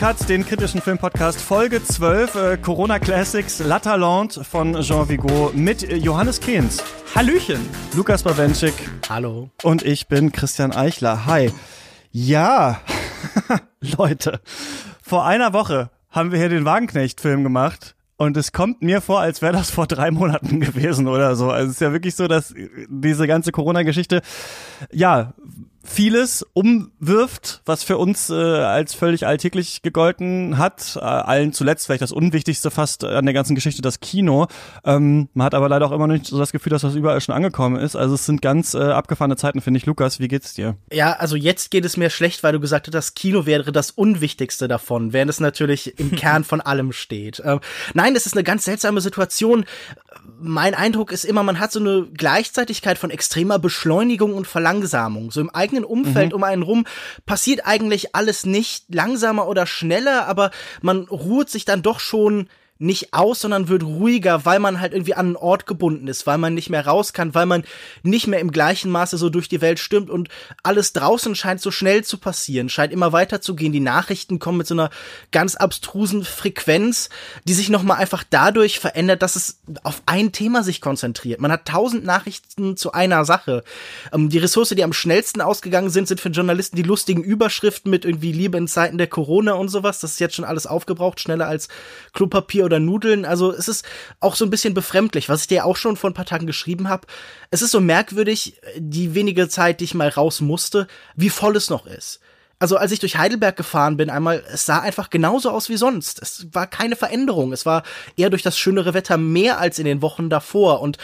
Katz, den kritischen Filmpodcast Folge 12, äh, Corona Classics La Talente von Jean Vigo mit Johannes Kehns. Hallöchen. Lukas Bawenschik. Hallo. Und ich bin Christian Eichler. Hi. Ja, Leute, vor einer Woche haben wir hier den Wagenknecht-Film gemacht. Und es kommt mir vor, als wäre das vor drei Monaten gewesen oder so. Also es ist ja wirklich so, dass diese ganze Corona-Geschichte, ja, vieles umwirft, was für uns äh, als völlig alltäglich gegolten hat. Äh, allen zuletzt vielleicht das Unwichtigste fast an der ganzen Geschichte, das Kino. Ähm, man hat aber leider auch immer noch nicht so das Gefühl, dass das überall schon angekommen ist. Also es sind ganz äh, abgefahrene Zeiten, finde ich. Lukas, wie geht's dir? Ja, also jetzt geht es mir schlecht, weil du gesagt hast, das Kino wäre das Unwichtigste davon, während es natürlich im Kern von allem steht. Ähm, nein, es ist eine ganz seltsame Situation. Mein Eindruck ist immer, man hat so eine Gleichzeitigkeit von extremer Beschleunigung und Verlangsamung. So im eigenen Umfeld mhm. um einen rum passiert eigentlich alles nicht langsamer oder schneller, aber man ruht sich dann doch schon nicht aus, sondern wird ruhiger, weil man halt irgendwie an einen Ort gebunden ist, weil man nicht mehr raus kann, weil man nicht mehr im gleichen Maße so durch die Welt stürmt und alles draußen scheint so schnell zu passieren, scheint immer weiter zu gehen. Die Nachrichten kommen mit so einer ganz abstrusen Frequenz, die sich nochmal einfach dadurch verändert, dass es auf ein Thema sich konzentriert. Man hat tausend Nachrichten zu einer Sache. Ähm, die Ressource, die am schnellsten ausgegangen sind, sind für Journalisten die lustigen Überschriften mit irgendwie Liebe in Zeiten der Corona und sowas. Das ist jetzt schon alles aufgebraucht, schneller als Klopapier oder Nudeln. Also es ist auch so ein bisschen befremdlich, was ich dir auch schon vor ein paar Tagen geschrieben habe. Es ist so merkwürdig, die wenige Zeit, die ich mal raus musste, wie voll es noch ist. Also als ich durch Heidelberg gefahren bin, einmal, es sah einfach genauso aus wie sonst. Es war keine Veränderung. Es war eher durch das schönere Wetter mehr als in den Wochen davor. Und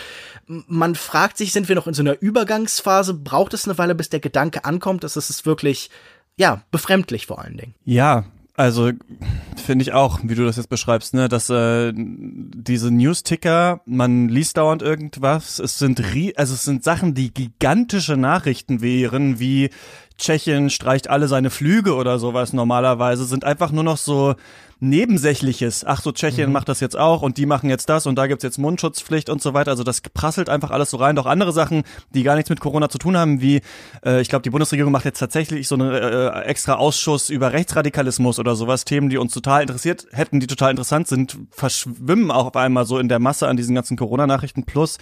man fragt sich, sind wir noch in so einer Übergangsphase? Braucht es eine Weile, bis der Gedanke ankommt? Das ist wirklich, ja, befremdlich vor allen Dingen. Ja, also finde ich auch, wie du das jetzt beschreibst, ne, dass äh, diese News-Ticker, man liest dauernd irgendwas, es sind also es sind Sachen, die gigantische Nachrichten wären, wie Tschechien streicht alle seine Flüge oder sowas normalerweise, sind einfach nur noch so Nebensächliches. Ach so, Tschechien mhm. macht das jetzt auch und die machen jetzt das und da gibt's jetzt Mundschutzpflicht und so weiter. Also das prasselt einfach alles so rein. Doch andere Sachen, die gar nichts mit Corona zu tun haben, wie äh, ich glaube, die Bundesregierung macht jetzt tatsächlich so einen äh, extra Ausschuss über Rechtsradikalismus oder sowas. Themen, die uns total interessiert hätten, die total interessant sind, verschwimmen auch auf einmal so in der Masse an diesen ganzen Corona-Nachrichten. Plus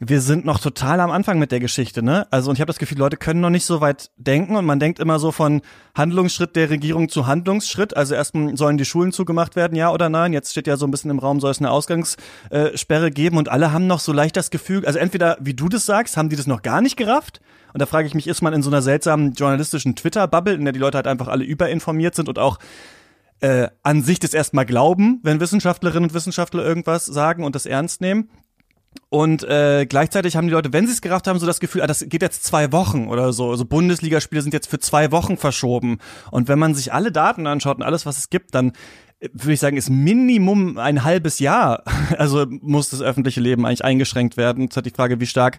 wir sind noch total am Anfang mit der Geschichte, ne? Also und ich habe das Gefühl, Leute können noch nicht so weit denken und man denkt immer so von Handlungsschritt der Regierung zu Handlungsschritt. Also erstmal sollen die Schulen zugemacht werden, ja oder nein? Jetzt steht ja so ein bisschen im Raum, soll es eine Ausgangssperre geben und alle haben noch so leicht das Gefühl, also entweder wie du das sagst, haben die das noch gar nicht gerafft? Und da frage ich mich, ist man in so einer seltsamen journalistischen Twitter-Bubble, in der die Leute halt einfach alle überinformiert sind und auch äh, an sich das erstmal glauben, wenn Wissenschaftlerinnen und Wissenschaftler irgendwas sagen und das ernst nehmen? Und äh, gleichzeitig haben die Leute, wenn sie es gerafft haben, so das Gefühl, ah, das geht jetzt zwei Wochen oder so. Also Bundesligaspiele sind jetzt für zwei Wochen verschoben. Und wenn man sich alle Daten anschaut und alles, was es gibt, dann äh, würde ich sagen, ist Minimum ein halbes Jahr. Also muss das öffentliche Leben eigentlich eingeschränkt werden. Jetzt hat die Frage, wie stark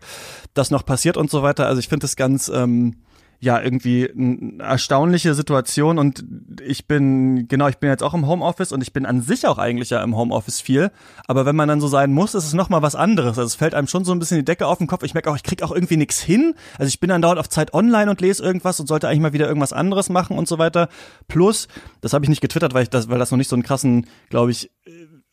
das noch passiert und so weiter. Also ich finde das ganz ähm, ja irgendwie eine erstaunliche Situation und ich bin genau, ich bin jetzt auch im Homeoffice und ich bin an sich auch eigentlich ja im Homeoffice viel, aber wenn man dann so sein muss, ist es noch mal was anderes. Also es fällt einem schon so ein bisschen die Decke auf den Kopf. Ich merke auch, ich krieg auch irgendwie nichts hin. Also ich bin dann dauernd auf Zeit online und lese irgendwas und sollte eigentlich mal wieder irgendwas anderes machen und so weiter. Plus, das habe ich nicht getwittert, weil ich das weil das noch nicht so einen krassen, glaube ich,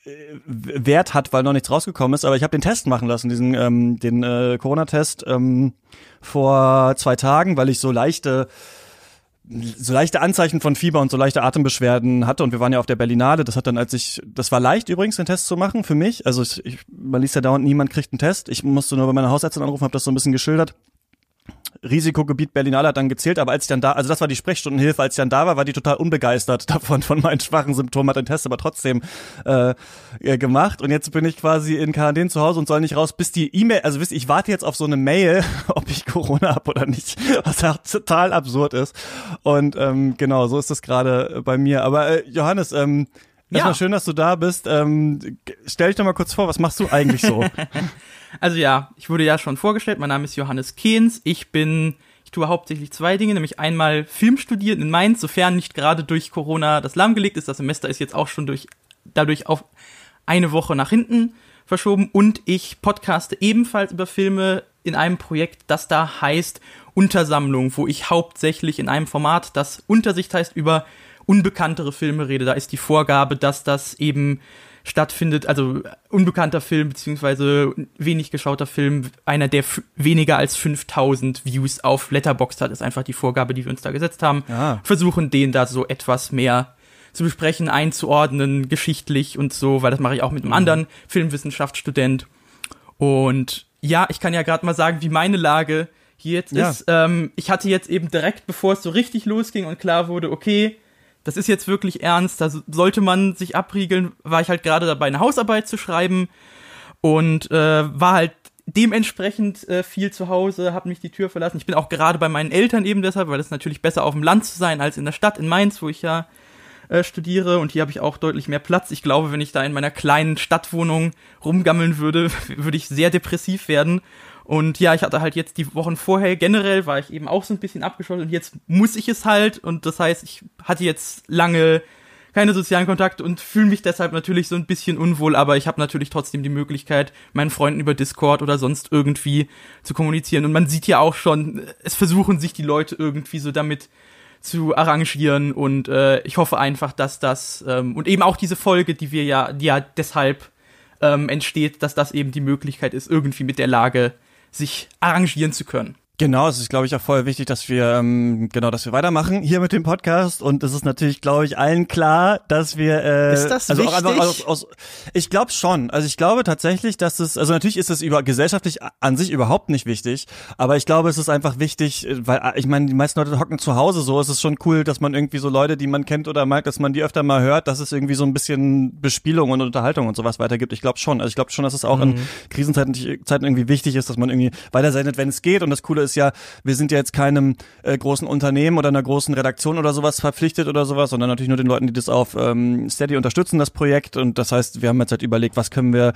Wert hat, weil noch nichts rausgekommen ist, aber ich habe den Test machen lassen, diesen ähm, den äh, Corona-Test ähm, vor zwei Tagen, weil ich so leichte so leichte Anzeichen von Fieber und so leichte Atembeschwerden hatte und wir waren ja auf der Berlinale. Das hat dann, als ich, das war leicht übrigens, den Test zu machen für mich. Also ich, ich man liest ja dauernd, niemand kriegt einen Test. Ich musste nur bei meiner Hausärztin anrufen, habe das so ein bisschen geschildert. Risikogebiet Berlinale hat dann gezählt, aber als ich dann da, also das war die Sprechstundenhilfe, als ich dann da war, war die total unbegeistert davon, von meinen schwachen Symptomen, hat den Test aber trotzdem äh, gemacht. Und jetzt bin ich quasi in Quarantäne zu Hause und soll nicht raus, bis die E-Mail, also wisst ihr, ich warte jetzt auf so eine Mail, ob ich Corona habe oder nicht, was total absurd ist. Und ähm, genau, so ist das gerade bei mir, aber äh, Johannes, ähm, Erstmal ja. schön, dass du da bist. Ähm, stell dich doch mal kurz vor, was machst du eigentlich so? Also ja, ich wurde ja schon vorgestellt, mein Name ist Johannes Kehns, ich bin, ich tue hauptsächlich zwei Dinge, nämlich einmal Film studieren in Mainz, sofern nicht gerade durch Corona das lahmgelegt ist, das Semester ist jetzt auch schon durch, dadurch auf eine Woche nach hinten verschoben und ich podcaste ebenfalls über Filme in einem Projekt, das da heißt Untersammlung, wo ich hauptsächlich in einem Format, das Untersicht heißt, über unbekanntere Filme rede, da ist die Vorgabe, dass das eben stattfindet, also unbekannter Film beziehungsweise wenig geschauter Film, einer, der weniger als 5000 Views auf Letterboxd hat, ist einfach die Vorgabe, die wir uns da gesetzt haben. Ah. Versuchen den da so etwas mehr zu besprechen, einzuordnen, geschichtlich und so, weil das mache ich auch mit einem mhm. anderen Filmwissenschaftsstudent. Und ja, ich kann ja gerade mal sagen, wie meine Lage hier jetzt ja. ist. Ähm, ich hatte jetzt eben direkt, bevor es so richtig losging und klar wurde, okay, das ist jetzt wirklich ernst, da sollte man sich abriegeln, war ich halt gerade dabei, eine Hausarbeit zu schreiben. Und äh, war halt dementsprechend äh, viel zu Hause, habe mich die Tür verlassen. Ich bin auch gerade bei meinen Eltern eben deshalb, weil es natürlich besser auf dem Land zu sein als in der Stadt in Mainz, wo ich ja äh, studiere. Und hier habe ich auch deutlich mehr Platz. Ich glaube, wenn ich da in meiner kleinen Stadtwohnung rumgammeln würde, würde ich sehr depressiv werden und ja, ich hatte halt jetzt die Wochen vorher generell, war ich eben auch so ein bisschen abgeschottet und jetzt muss ich es halt. Und das heißt, ich hatte jetzt lange keine sozialen Kontakte und fühle mich deshalb natürlich so ein bisschen unwohl, aber ich habe natürlich trotzdem die Möglichkeit, meinen Freunden über Discord oder sonst irgendwie zu kommunizieren. Und man sieht ja auch schon, es versuchen sich die Leute irgendwie so damit zu arrangieren und äh, ich hoffe einfach, dass das ähm, und eben auch diese Folge, die wir ja, die ja deshalb ähm, entsteht, dass das eben die Möglichkeit ist, irgendwie mit der Lage sich arrangieren zu können. Genau, es ist, glaube ich, auch voll wichtig, dass wir ähm, genau, dass wir weitermachen hier mit dem Podcast. Und es ist natürlich, glaube ich, allen klar, dass wir äh, ist das also wichtig? Auch einfach aus, aus, ich glaube schon. Also ich glaube tatsächlich, dass es also natürlich ist es über gesellschaftlich an sich überhaupt nicht wichtig, aber ich glaube, es ist einfach wichtig, äh, weil äh, ich meine, die meisten Leute hocken zu Hause so. Es ist schon cool, dass man irgendwie so Leute, die man kennt oder mag, dass man die öfter mal hört, dass es irgendwie so ein bisschen Bespielung und Unterhaltung und sowas weitergibt. Ich glaube schon. Also ich glaube schon, dass es auch mhm. in Krisenzeiten Zeiten irgendwie wichtig ist, dass man irgendwie weitersendet, wenn es geht. Und das Coole ist ja, wir sind ja jetzt keinem äh, großen Unternehmen oder einer großen Redaktion oder sowas verpflichtet oder sowas, sondern natürlich nur den Leuten, die das auf ähm, Steady unterstützen, das Projekt. Und das heißt, wir haben jetzt halt überlegt, was können wir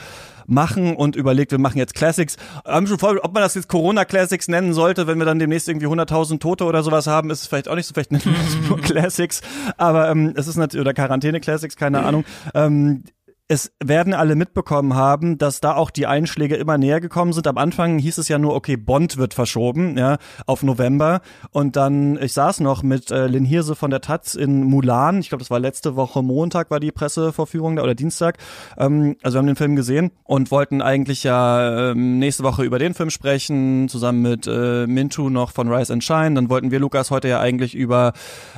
machen und überlegt, wir machen jetzt Classics. Haben schon vor, ob man das jetzt Corona Classics nennen sollte, wenn wir dann demnächst irgendwie 100.000 Tote oder sowas haben, ist es vielleicht auch nicht so, vielleicht nennen wir es nur Classics. Aber ähm, es ist natürlich, oder Quarantäne Classics, keine Ahnung. Ähm, es werden alle mitbekommen haben, dass da auch die Einschläge immer näher gekommen sind. Am Anfang hieß es ja nur, okay, Bond wird verschoben, ja, auf November. Und dann, ich saß noch mit äh, Lynn Hirse von der Taz in Mulan. Ich glaube, das war letzte Woche Montag, war die Pressevorführung da oder Dienstag. Ähm, also wir haben den Film gesehen und wollten eigentlich ja ähm, nächste Woche über den Film sprechen, zusammen mit äh, Mintu noch von Rise and Shine. Dann wollten wir, Lukas, heute ja eigentlich über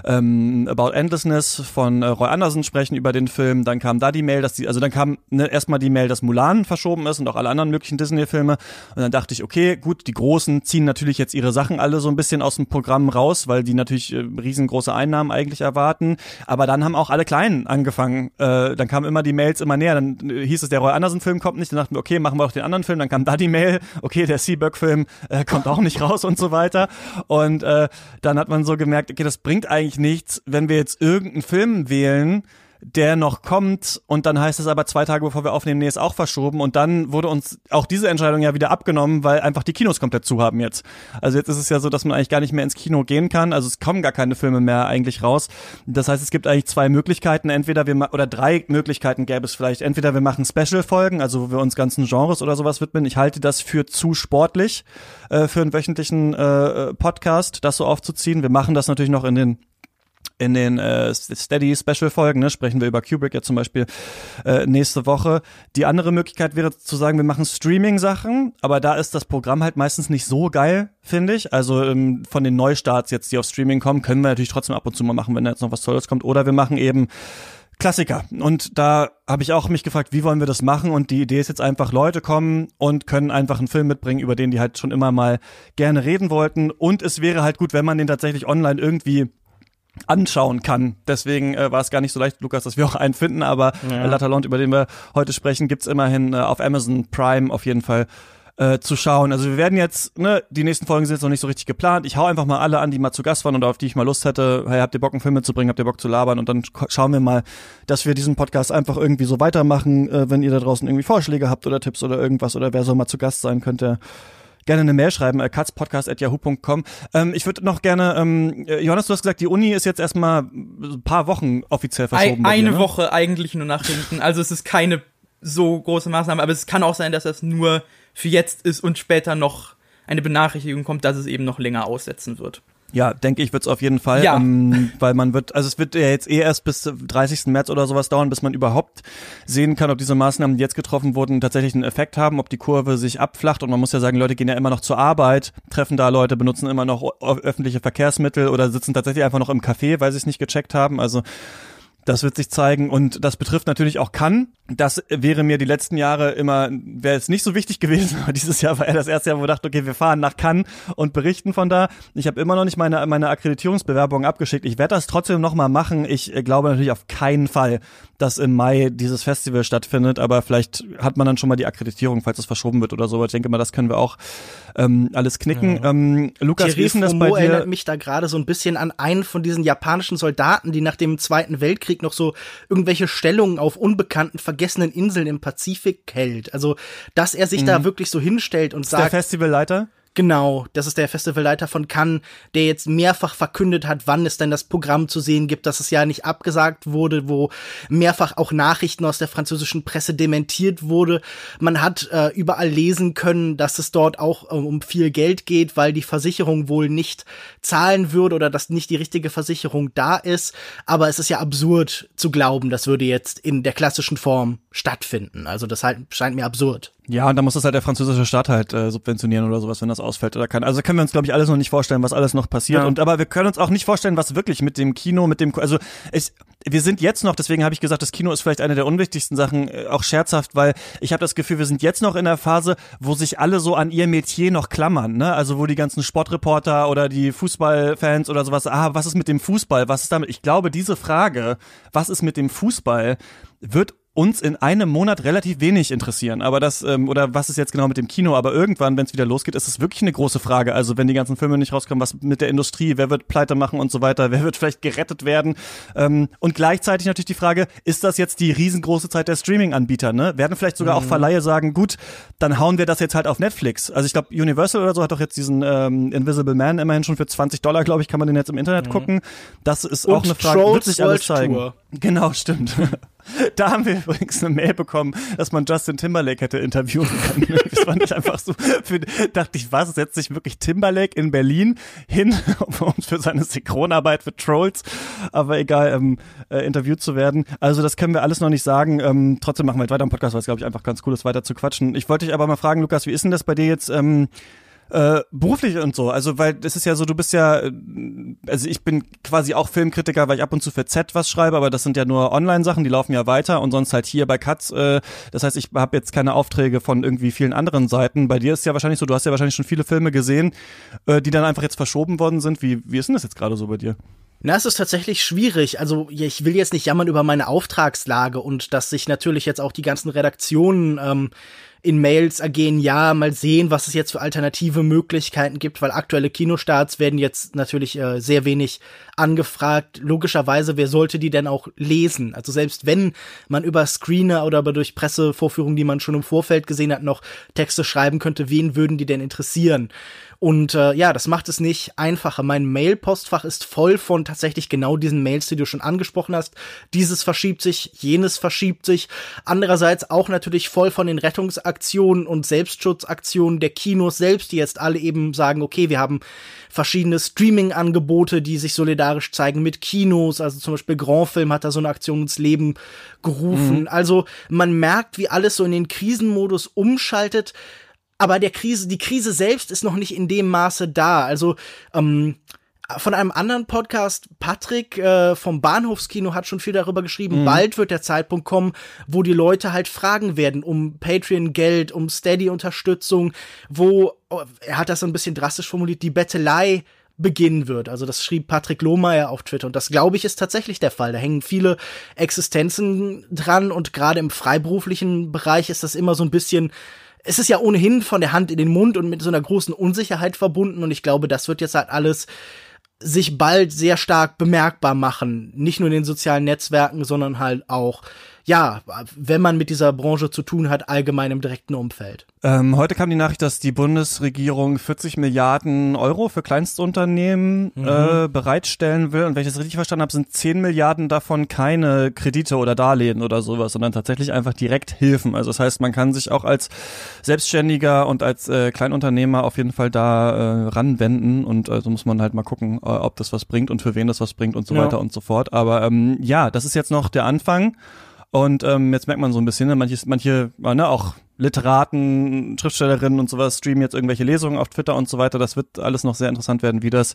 ähm, About Endlessness von äh, Roy Anderson sprechen, über den Film. Dann kam da die Mail, dass die, also also dann kam ne, erstmal die Mail, dass Mulan verschoben ist und auch alle anderen möglichen Disney-Filme. Und dann dachte ich, okay, gut, die Großen ziehen natürlich jetzt ihre Sachen alle so ein bisschen aus dem Programm raus, weil die natürlich äh, riesengroße Einnahmen eigentlich erwarten. Aber dann haben auch alle Kleinen angefangen. Äh, dann kamen immer die Mails immer näher. Dann äh, hieß es, der Roy Anderson-Film kommt nicht. Dann dachten wir, okay, machen wir auch den anderen Film. Dann kam da die Mail, okay, der Seaberg-Film äh, kommt auch nicht raus und so weiter. Und äh, dann hat man so gemerkt, okay, das bringt eigentlich nichts, wenn wir jetzt irgendeinen Film wählen, der noch kommt und dann heißt es aber zwei Tage bevor wir aufnehmen, nee, ist auch verschoben und dann wurde uns auch diese Entscheidung ja wieder abgenommen, weil einfach die Kinos komplett zu haben jetzt. Also jetzt ist es ja so, dass man eigentlich gar nicht mehr ins Kino gehen kann, also es kommen gar keine Filme mehr eigentlich raus. Das heißt, es gibt eigentlich zwei Möglichkeiten, entweder wir oder drei Möglichkeiten gäbe es vielleicht. Entweder wir machen Special-Folgen, also wo wir uns ganzen Genres oder sowas widmen. Ich halte das für zu sportlich äh, für einen wöchentlichen äh, Podcast, das so aufzuziehen. Wir machen das natürlich noch in den in den äh, Steady Special Folgen, ne, sprechen wir über Kubrick ja zum Beispiel äh, nächste Woche. Die andere Möglichkeit wäre zu sagen, wir machen Streaming Sachen, aber da ist das Programm halt meistens nicht so geil, finde ich. Also ähm, von den Neustarts jetzt, die auf Streaming kommen, können wir natürlich trotzdem ab und zu mal machen, wenn da jetzt noch was Tolles kommt. Oder wir machen eben Klassiker. Und da habe ich auch mich gefragt, wie wollen wir das machen? Und die Idee ist jetzt einfach, Leute kommen und können einfach einen Film mitbringen, über den die halt schon immer mal gerne reden wollten. Und es wäre halt gut, wenn man den tatsächlich online irgendwie anschauen kann. Deswegen äh, war es gar nicht so leicht, Lukas, dass wir auch einen finden, aber ja. Latalont, über den wir heute sprechen, gibt's immerhin äh, auf Amazon Prime auf jeden Fall äh, zu schauen. Also wir werden jetzt, ne, die nächsten Folgen sind jetzt noch nicht so richtig geplant. Ich hau einfach mal alle an, die mal zu Gast waren und auf die ich mal Lust hätte. Hey, habt ihr Bock, einen Film mitzubringen? Habt ihr Bock zu labern? Und dann schauen wir mal, dass wir diesen Podcast einfach irgendwie so weitermachen, äh, wenn ihr da draußen irgendwie Vorschläge habt oder Tipps oder irgendwas oder wer soll mal zu Gast sein könnte gerne eine Mail schreiben, äh, katzpodcast.yahoo.com. Ähm, ich würde noch gerne, ähm, Johannes, du hast gesagt, die Uni ist jetzt erstmal ein paar Wochen offiziell verschoben. Ein, eine dir, ne? Woche eigentlich nur nach hinten. Also es ist keine so große Maßnahme, aber es kann auch sein, dass das nur für jetzt ist und später noch eine Benachrichtigung kommt, dass es eben noch länger aussetzen wird. Ja, denke ich, wird's auf jeden Fall. Ja. Ähm, weil man wird, also es wird ja jetzt eh erst bis 30. März oder sowas dauern, bis man überhaupt sehen kann, ob diese Maßnahmen, die jetzt getroffen wurden, tatsächlich einen Effekt haben, ob die Kurve sich abflacht. Und man muss ja sagen, Leute gehen ja immer noch zur Arbeit, treffen da Leute, benutzen immer noch öffentliche Verkehrsmittel oder sitzen tatsächlich einfach noch im Café, weil sie es nicht gecheckt haben. Also das wird sich zeigen und das betrifft natürlich auch Cannes. Das wäre mir die letzten Jahre immer, wäre es nicht so wichtig gewesen, aber dieses Jahr war ja das erste Jahr, wo wir dachten, okay, wir fahren nach Cannes und berichten von da. Ich habe immer noch nicht meine, meine Akkreditierungsbewerbung abgeschickt. Ich werde das trotzdem nochmal machen. Ich äh, glaube natürlich auf keinen Fall, dass im Mai dieses Festival stattfindet, aber vielleicht hat man dann schon mal die Akkreditierung, falls es verschoben wird oder so. Ich denke mal, das können wir auch ähm, alles knicken. Ähm, Lukas, wie ist das bei dir? erinnert mich da gerade so ein bisschen an einen von diesen japanischen Soldaten, die nach dem Zweiten Weltkrieg noch so irgendwelche Stellungen auf unbekannten, vergessenen Inseln im Pazifik hält. Also, dass er sich da wirklich so hinstellt und Mhm. Der sagt, Festivalleiter? Genau, das ist der Festivalleiter von Cannes, der jetzt mehrfach verkündet hat, wann es denn das Programm zu sehen gibt, dass es ja nicht abgesagt wurde, wo mehrfach auch Nachrichten aus der französischen Presse dementiert wurde. Man hat äh, überall lesen können, dass es dort auch ähm, um viel Geld geht, weil die Versicherung wohl nicht zahlen würde oder dass nicht die richtige Versicherung da ist. Aber es ist ja absurd zu glauben, das würde jetzt in der klassischen Form stattfinden. Also das halt, scheint mir absurd. Ja, und da muss das halt der französische Staat halt äh, subventionieren oder sowas, wenn das ausfällt oder kann. Also können wir uns, glaube ich, alles noch nicht vorstellen, was alles noch passiert. Ja. Und aber wir können uns auch nicht vorstellen, was wirklich mit dem Kino, mit dem, also ich, wir sind jetzt noch, deswegen habe ich gesagt, das Kino ist vielleicht eine der unwichtigsten Sachen, äh, auch scherzhaft, weil ich habe das Gefühl, wir sind jetzt noch in der Phase, wo sich alle so an ihr Metier noch klammern, ne? Also wo die ganzen Sportreporter oder die Fußballfans oder sowas, ah, was ist mit dem Fußball? Was ist damit? Ich glaube, diese Frage, was ist mit dem Fußball, wird uns in einem Monat relativ wenig interessieren. Aber das, ähm, oder was ist jetzt genau mit dem Kino? Aber irgendwann, wenn es wieder losgeht, ist es wirklich eine große Frage. Also wenn die ganzen Filme nicht rauskommen, was mit der Industrie, wer wird pleite machen und so weiter, wer wird vielleicht gerettet werden? Ähm, und gleichzeitig natürlich die Frage, ist das jetzt die riesengroße Zeit der Streaming-Anbieter? Ne? Werden vielleicht sogar auch Verleihe sagen, gut, dann hauen wir das jetzt halt auf Netflix. Also ich glaube, Universal oder so hat doch jetzt diesen ähm, Invisible Man immerhin schon für 20 Dollar, glaube ich, kann man den jetzt im Internet gucken. Das ist auch Und eine Frage, Trolls wird sich alles zeigen. Tour. Genau, stimmt. Da haben wir übrigens eine Mail bekommen, dass man Justin Timberlake hätte interviewen können. Das fand ich einfach so, für, dachte ich, was, setzt sich wirklich Timberlake in Berlin hin, um für seine Synchronarbeit für Trolls, aber egal, ähm, äh, interviewt zu werden. Also das können wir alles noch nicht sagen. Ähm, trotzdem machen wir jetzt weiter im Podcast, weil es, glaube ich, einfach ganz cool ist, weiter zu quatschen. Ich wollte dich aber mal fragen, Lukas, wie ist denn das bei dir jetzt, ähm, äh, beruflich und so, also weil das ist ja so, du bist ja, äh, also ich bin quasi auch Filmkritiker, weil ich ab und zu für Z was schreibe, aber das sind ja nur Online-Sachen, die laufen ja weiter und sonst halt hier bei Katz, äh, das heißt, ich habe jetzt keine Aufträge von irgendwie vielen anderen Seiten. Bei dir ist ja wahrscheinlich so, du hast ja wahrscheinlich schon viele Filme gesehen, äh, die dann einfach jetzt verschoben worden sind. Wie, wie ist denn das jetzt gerade so bei dir? Na, es ist tatsächlich schwierig. Also ich will jetzt nicht jammern über meine Auftragslage und dass sich natürlich jetzt auch die ganzen Redaktionen ähm, in Mails ergehen, ja, mal sehen, was es jetzt für alternative Möglichkeiten gibt, weil aktuelle Kinostarts werden jetzt natürlich äh, sehr wenig angefragt. Logischerweise, wer sollte die denn auch lesen? Also selbst wenn man über Screener oder aber durch Pressevorführungen, die man schon im Vorfeld gesehen hat, noch Texte schreiben könnte, wen würden die denn interessieren? Und äh, ja, das macht es nicht einfacher. Mein Mail-Postfach ist voll von tatsächlich genau diesen Mails, die du schon angesprochen hast. Dieses verschiebt sich, jenes verschiebt sich. Andererseits auch natürlich voll von den Rettungsaktionen und Selbstschutzaktionen der Kinos selbst, die jetzt alle eben sagen, okay, wir haben verschiedene Streaming-Angebote, die sich solidarisch zeigen mit Kinos. Also zum Beispiel Grand Film hat da so eine Aktion ins Leben gerufen. Also man merkt, wie alles so in den Krisenmodus umschaltet. Aber der Krise, die Krise selbst ist noch nicht in dem Maße da. Also ähm, von einem anderen Podcast, Patrick äh, vom Bahnhofskino hat schon viel darüber geschrieben. Bald wird der Zeitpunkt kommen, wo die Leute halt fragen werden um Patreon-Geld, um Steady-Unterstützung, wo, oh, er hat das so ein bisschen drastisch formuliert, die Bettelei beginnen wird. Also das schrieb Patrick Lohmeier auf Twitter und das glaube ich ist tatsächlich der Fall. Da hängen viele Existenzen dran und gerade im freiberuflichen Bereich ist das immer so ein bisschen es ist ja ohnehin von der Hand in den Mund und mit so einer großen Unsicherheit verbunden und ich glaube, das wird jetzt halt alles sich bald sehr stark bemerkbar machen. Nicht nur in den sozialen Netzwerken, sondern halt auch ja, wenn man mit dieser Branche zu tun hat, allgemein im direkten Umfeld. Ähm, heute kam die Nachricht, dass die Bundesregierung 40 Milliarden Euro für Kleinstunternehmen mhm. äh, bereitstellen will. Und wenn ich das richtig verstanden habe, sind 10 Milliarden davon keine Kredite oder Darlehen oder sowas, sondern tatsächlich einfach direkt Hilfen. Also das heißt, man kann sich auch als Selbstständiger und als äh, Kleinunternehmer auf jeden Fall da äh, ranwenden. Und also muss man halt mal gucken, äh, ob das was bringt und für wen das was bringt und so ja. weiter und so fort. Aber ähm, ja, das ist jetzt noch der Anfang. Und ähm, jetzt merkt man so ein bisschen, ne, manche, manche ne, auch Literaten, Schriftstellerinnen und sowas streamen jetzt irgendwelche Lesungen auf Twitter und so weiter. Das wird alles noch sehr interessant werden, wie das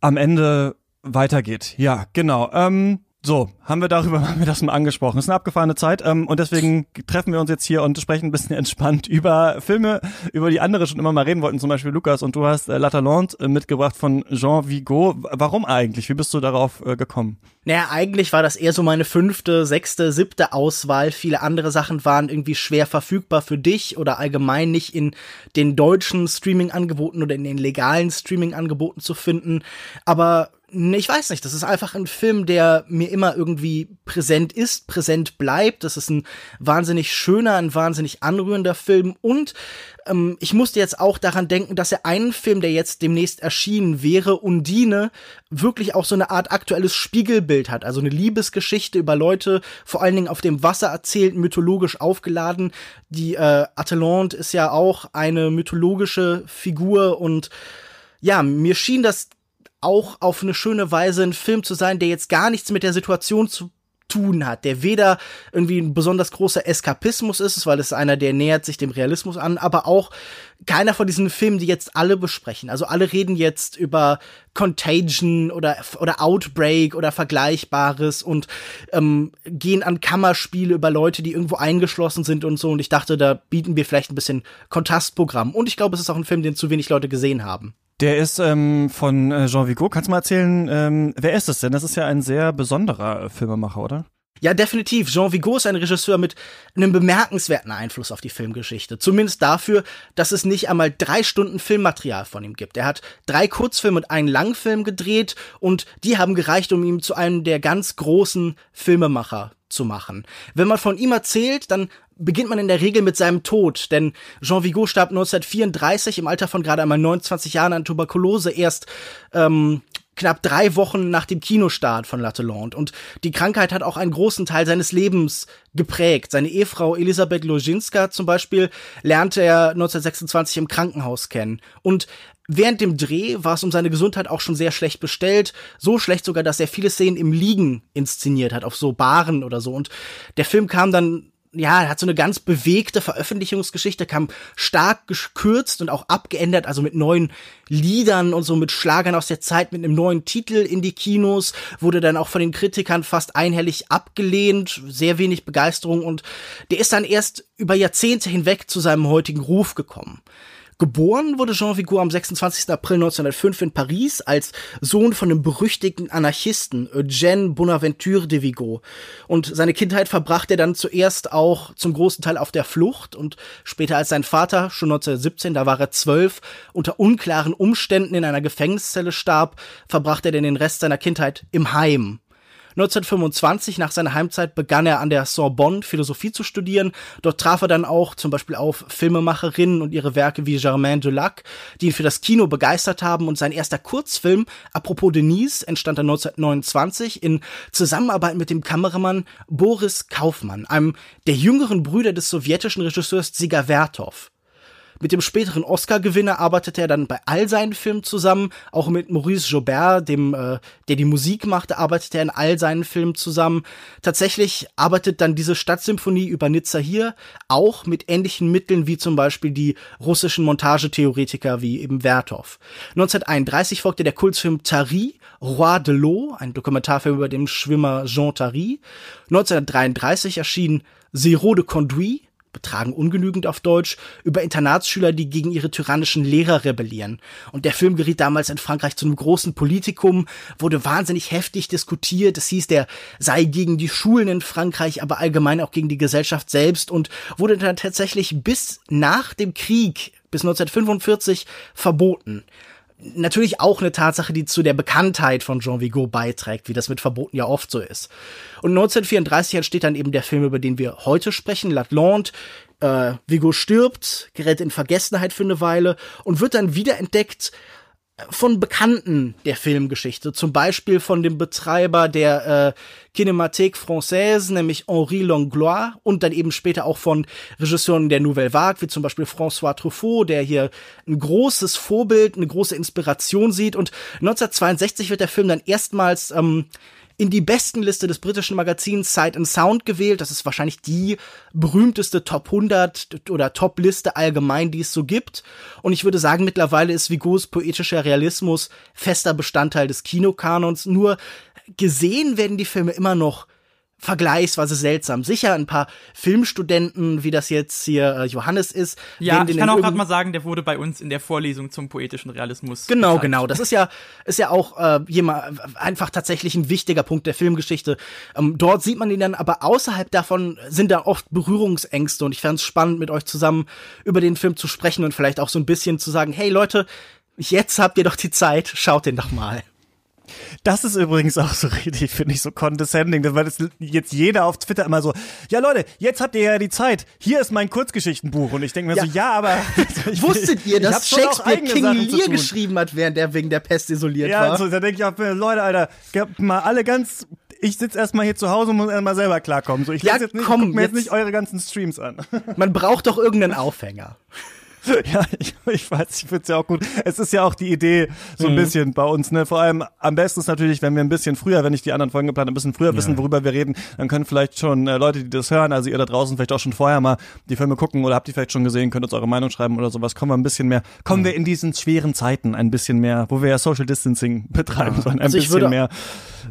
am Ende weitergeht. Ja, genau. Ähm, so, haben wir darüber, haben wir das mal angesprochen. Es ist eine abgefahrene Zeit ähm, und deswegen treffen wir uns jetzt hier und sprechen ein bisschen entspannt über Filme, über die andere schon immer mal reden wollten, zum Beispiel Lukas und du hast äh, La Talente äh, mitgebracht von Jean Vigo. Warum eigentlich? Wie bist du darauf äh, gekommen? Naja, eigentlich war das eher so meine fünfte, sechste, siebte Auswahl. Viele andere Sachen waren irgendwie schwer verfügbar für dich oder allgemein nicht in den deutschen Streaming-Angeboten oder in den legalen Streaming-Angeboten zu finden. Aber ich weiß nicht, das ist einfach ein Film, der mir immer irgendwie präsent ist, präsent bleibt. Das ist ein wahnsinnig schöner, ein wahnsinnig anrührender Film und ähm, ich musste jetzt auch daran denken, dass er einen Film, der jetzt demnächst erschienen wäre, Undine, wirklich auch so eine Art aktuelles Spiegelbild hat. Also eine Liebesgeschichte über Leute, vor allen Dingen auf dem Wasser erzählt, mythologisch aufgeladen. Die äh, Atalante ist ja auch eine mythologische Figur und ja, mir schien das auch auf eine schöne Weise ein Film zu sein, der jetzt gar nichts mit der Situation zu tun hat, der weder irgendwie ein besonders großer Eskapismus ist, weil es einer, der nähert sich dem Realismus an, aber auch keiner von diesen Filmen, die jetzt alle besprechen. Also alle reden jetzt über Contagion oder, oder Outbreak oder Vergleichbares und ähm, gehen an Kammerspiele über Leute, die irgendwo eingeschlossen sind und so. Und ich dachte, da bieten wir vielleicht ein bisschen Kontrastprogramm. Und ich glaube, es ist auch ein Film, den zu wenig Leute gesehen haben. Der ist ähm, von äh, Jean Vigo. Kannst du mal erzählen, ähm, wer ist das denn? Das ist ja ein sehr besonderer Filmemacher, oder? Ja, definitiv. Jean Vigo ist ein Regisseur mit einem bemerkenswerten Einfluss auf die Filmgeschichte. Zumindest dafür, dass es nicht einmal drei Stunden Filmmaterial von ihm gibt. Er hat drei Kurzfilme und einen Langfilm gedreht und die haben gereicht, um ihn zu einem der ganz großen Filmemacher zu machen. Wenn man von ihm erzählt, dann beginnt man in der Regel mit seinem Tod, denn Jean Vigo starb 1934 im Alter von gerade einmal 29 Jahren an Tuberkulose erst ähm, knapp drei Wochen nach dem Kinostart von Latelande. Und die Krankheit hat auch einen großen Teil seines Lebens geprägt. Seine Ehefrau Elisabeth Lozinska zum Beispiel lernte er 1926 im Krankenhaus kennen. Und Während dem Dreh war es um seine Gesundheit auch schon sehr schlecht bestellt. So schlecht sogar, dass er viele Szenen im Liegen inszeniert hat, auf so Baren oder so. Und der Film kam dann ja, hat so eine ganz bewegte Veröffentlichungsgeschichte, kam stark gekürzt und auch abgeändert, also mit neuen Liedern und so mit Schlagern aus der Zeit, mit einem neuen Titel in die Kinos, wurde dann auch von den Kritikern fast einhellig abgelehnt, sehr wenig Begeisterung und der ist dann erst über Jahrzehnte hinweg zu seinem heutigen Ruf gekommen. Geboren wurde Jean Vigo am 26. April 1905 in Paris als Sohn von einem berüchtigten Anarchisten, Eugène Bonaventure de Vigo. Und seine Kindheit verbrachte er dann zuerst auch zum großen Teil auf der Flucht und später als sein Vater, schon 1917, da war er zwölf, unter unklaren Umständen in einer Gefängniszelle starb, verbrachte er dann den Rest seiner Kindheit im Heim. 1925 nach seiner Heimzeit begann er an der Sorbonne Philosophie zu studieren. Dort traf er dann auch zum Beispiel auf Filmemacherinnen und ihre Werke wie Germaine Dulac, die ihn für das Kino begeistert haben und sein erster Kurzfilm, apropos Denise, entstand dann 1929 in Zusammenarbeit mit dem Kameramann Boris Kaufmann, einem der jüngeren Brüder des sowjetischen Regisseurs Vertov. Mit dem späteren Oscar-Gewinner arbeitete er dann bei all seinen Filmen zusammen. Auch mit Maurice Jobert, dem, äh, der die Musik machte, arbeitete er in all seinen Filmen zusammen. Tatsächlich arbeitet dann diese Stadtsymphonie über Nizza hier auch mit ähnlichen Mitteln wie zum Beispiel die russischen Montagetheoretiker wie eben Vertov. 1931 folgte der Kultfilm Tari, Roi de l'eau, ein Dokumentarfilm über den Schwimmer Jean Tari. 1933 erschien Zero de Conduit, betragen ungenügend auf Deutsch, über Internatsschüler, die gegen ihre tyrannischen Lehrer rebellieren. Und der Film geriet damals in Frankreich zu einem großen Politikum, wurde wahnsinnig heftig diskutiert. Es hieß, der sei gegen die Schulen in Frankreich, aber allgemein auch gegen die Gesellschaft selbst und wurde dann tatsächlich bis nach dem Krieg, bis 1945, verboten natürlich auch eine Tatsache, die zu der Bekanntheit von Jean Vigo beiträgt, wie das mit Verboten ja oft so ist. Und 1934 entsteht dann eben der Film, über den wir heute sprechen, L'Atlante. Äh, Vigo stirbt, gerät in Vergessenheit für eine Weile und wird dann wiederentdeckt von Bekannten der Filmgeschichte, zum Beispiel von dem Betreiber der äh, Cinémathèque Française, nämlich Henri Langlois, und dann eben später auch von Regisseuren der Nouvelle Vague, wie zum Beispiel François Truffaut, der hier ein großes Vorbild, eine große Inspiration sieht. Und 1962 wird der Film dann erstmals ähm, in die Bestenliste des britischen Magazins Sight and Sound gewählt. Das ist wahrscheinlich die berühmteste Top 100 oder Top Liste allgemein, die es so gibt. Und ich würde sagen, mittlerweile ist Vigos poetischer Realismus fester Bestandteil des Kinokanons. Nur gesehen werden die Filme immer noch vergleichsweise seltsam. Sicher ein paar Filmstudenten, wie das jetzt hier äh, Johannes ist. Ja, ich kann auch gerade mal sagen, der wurde bei uns in der Vorlesung zum poetischen Realismus. Genau, geteilt. genau. Das ist ja ist ja auch äh, jemand einfach tatsächlich ein wichtiger Punkt der Filmgeschichte. Ähm, dort sieht man ihn dann, aber außerhalb davon sind da oft Berührungsängste und ich fand es spannend, mit euch zusammen über den Film zu sprechen und vielleicht auch so ein bisschen zu sagen, hey Leute, jetzt habt ihr doch die Zeit, schaut den doch mal. Das ist übrigens auch so richtig, finde ich, so condescending, weil das jetzt jeder auf Twitter immer so, ja Leute, jetzt habt ihr ja die Zeit, hier ist mein Kurzgeschichtenbuch und ich denke mir ja. so, ja, aber ich, wusstet ihr, dass Shakespeare King Lear geschrieben hat, während er wegen der Pest isoliert ja, war? Ja, also, da denke ich auch, Leute, Alter, mal alle ganz ich sitze erstmal hier zu Hause und muss erstmal selber klarkommen. So, ich ja, jetzt nicht, komm, guck mir jetzt, jetzt nicht eure ganzen Streams an. Man braucht doch irgendeinen Aufhänger. Ja, ich, ich weiß, ich finde es ja auch gut. Es ist ja auch die Idee so ein mhm. bisschen bei uns, ne? Vor allem am besten ist natürlich, wenn wir ein bisschen früher, wenn ich die anderen Folgen geplant ein bisschen früher ja. wissen, worüber wir reden, dann können vielleicht schon äh, Leute, die das hören, also ihr da draußen vielleicht auch schon vorher mal die Filme gucken oder habt die vielleicht schon gesehen, könnt uns eure Meinung schreiben oder sowas. Kommen wir ein bisschen mehr, kommen mhm. wir in diesen schweren Zeiten ein bisschen mehr, wo wir ja Social Distancing betreiben, ja. sondern ein also bisschen mehr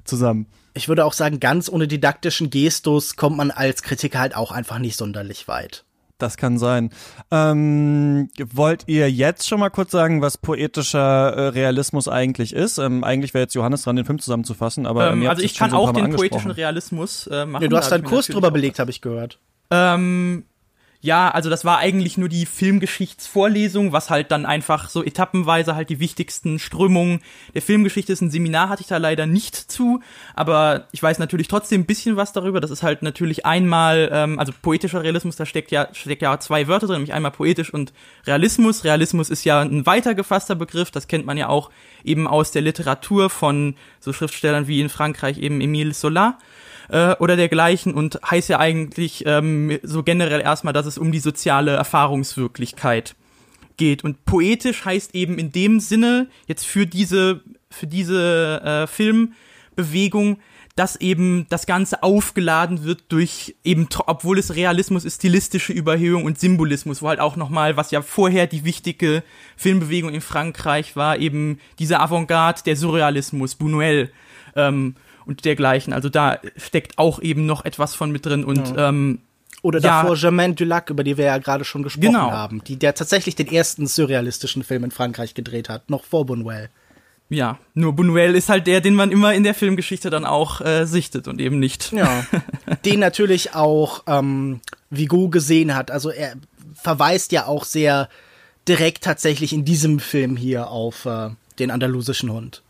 zusammen. Ich würde auch sagen, ganz ohne didaktischen Gestus kommt man als Kritiker halt auch einfach nicht sonderlich weit. Das kann sein. Ähm, wollt ihr jetzt schon mal kurz sagen, was poetischer äh, Realismus eigentlich ist? Ähm, eigentlich wäre jetzt Johannes dran, den Film zusammenzufassen, aber ähm, also ich kann so auch den poetischen Realismus äh, machen. Ja, du hast da einen Kurs drüber belegt, habe ich gehört. Ähm, ja, also das war eigentlich nur die Filmgeschichtsvorlesung, was halt dann einfach so etappenweise halt die wichtigsten Strömungen der Filmgeschichte ist. Ein Seminar hatte ich da leider nicht zu, aber ich weiß natürlich trotzdem ein bisschen was darüber. Das ist halt natürlich einmal, ähm, also poetischer Realismus, da steckt ja, steckt ja zwei Wörter drin, nämlich einmal poetisch und Realismus. Realismus ist ja ein weiter gefasster Begriff, das kennt man ja auch eben aus der Literatur von so Schriftstellern wie in Frankreich eben Emile Zola äh, oder dergleichen und heißt ja eigentlich ähm, so generell erstmal, dass es um die soziale Erfahrungswirklichkeit geht. Und poetisch heißt eben in dem Sinne jetzt für diese für diese äh, Filmbewegung, dass eben das Ganze aufgeladen wird durch eben, obwohl es Realismus ist, stilistische Überhöhung und Symbolismus, wo halt auch nochmal, was ja vorher die wichtige Filmbewegung in Frankreich war, eben dieser Avantgarde, der Surrealismus, Buñuel, ähm, und dergleichen. Also da steckt auch eben noch etwas von mit drin und ja. ähm, oder ja, davor Germaine Dulac, über die wir ja gerade schon gesprochen genau. haben, die der tatsächlich den ersten surrealistischen Film in Frankreich gedreht hat, noch vor Buñuel. Ja, nur Buñuel ist halt der, den man immer in der Filmgeschichte dann auch äh, sichtet und eben nicht. Ja, den natürlich auch ähm, Vigo gesehen hat. Also er verweist ja auch sehr direkt tatsächlich in diesem Film hier auf äh, den andalusischen Hund.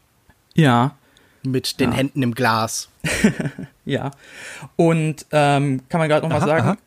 Ja, mit den ja. Händen im Glas. ja. Und ähm, kann man gerade noch mal sagen, aha.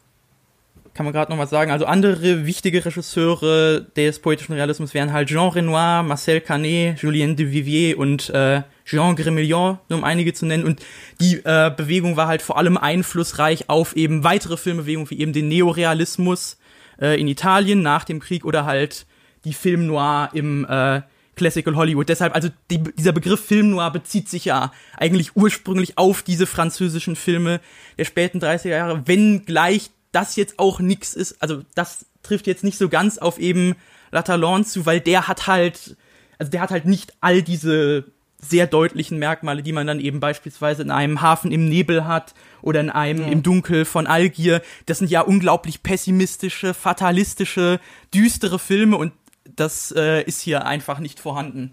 kann man gerade noch mal sagen, also andere wichtige Regisseure des poetischen Realismus wären halt Jean Renoir, Marcel Canet, Julien de Vivier und äh, Jean Grémillon, nur um einige zu nennen. Und die äh, Bewegung war halt vor allem einflussreich auf eben weitere Filmbewegungen wie eben den Neorealismus äh, in Italien nach dem Krieg oder halt die Film Noir im äh, Classical Hollywood. Deshalb, also die, dieser Begriff Film Noir bezieht sich ja eigentlich ursprünglich auf diese französischen Filme der späten 30er Jahre, wenn gleich das jetzt auch nix ist. Also das trifft jetzt nicht so ganz auf eben Latalon zu, weil der hat halt, also der hat halt nicht all diese sehr deutlichen Merkmale, die man dann eben beispielsweise in einem Hafen im Nebel hat oder in einem ja. im Dunkel von Algier. Das sind ja unglaublich pessimistische, fatalistische, düstere Filme und das äh, ist hier einfach nicht vorhanden.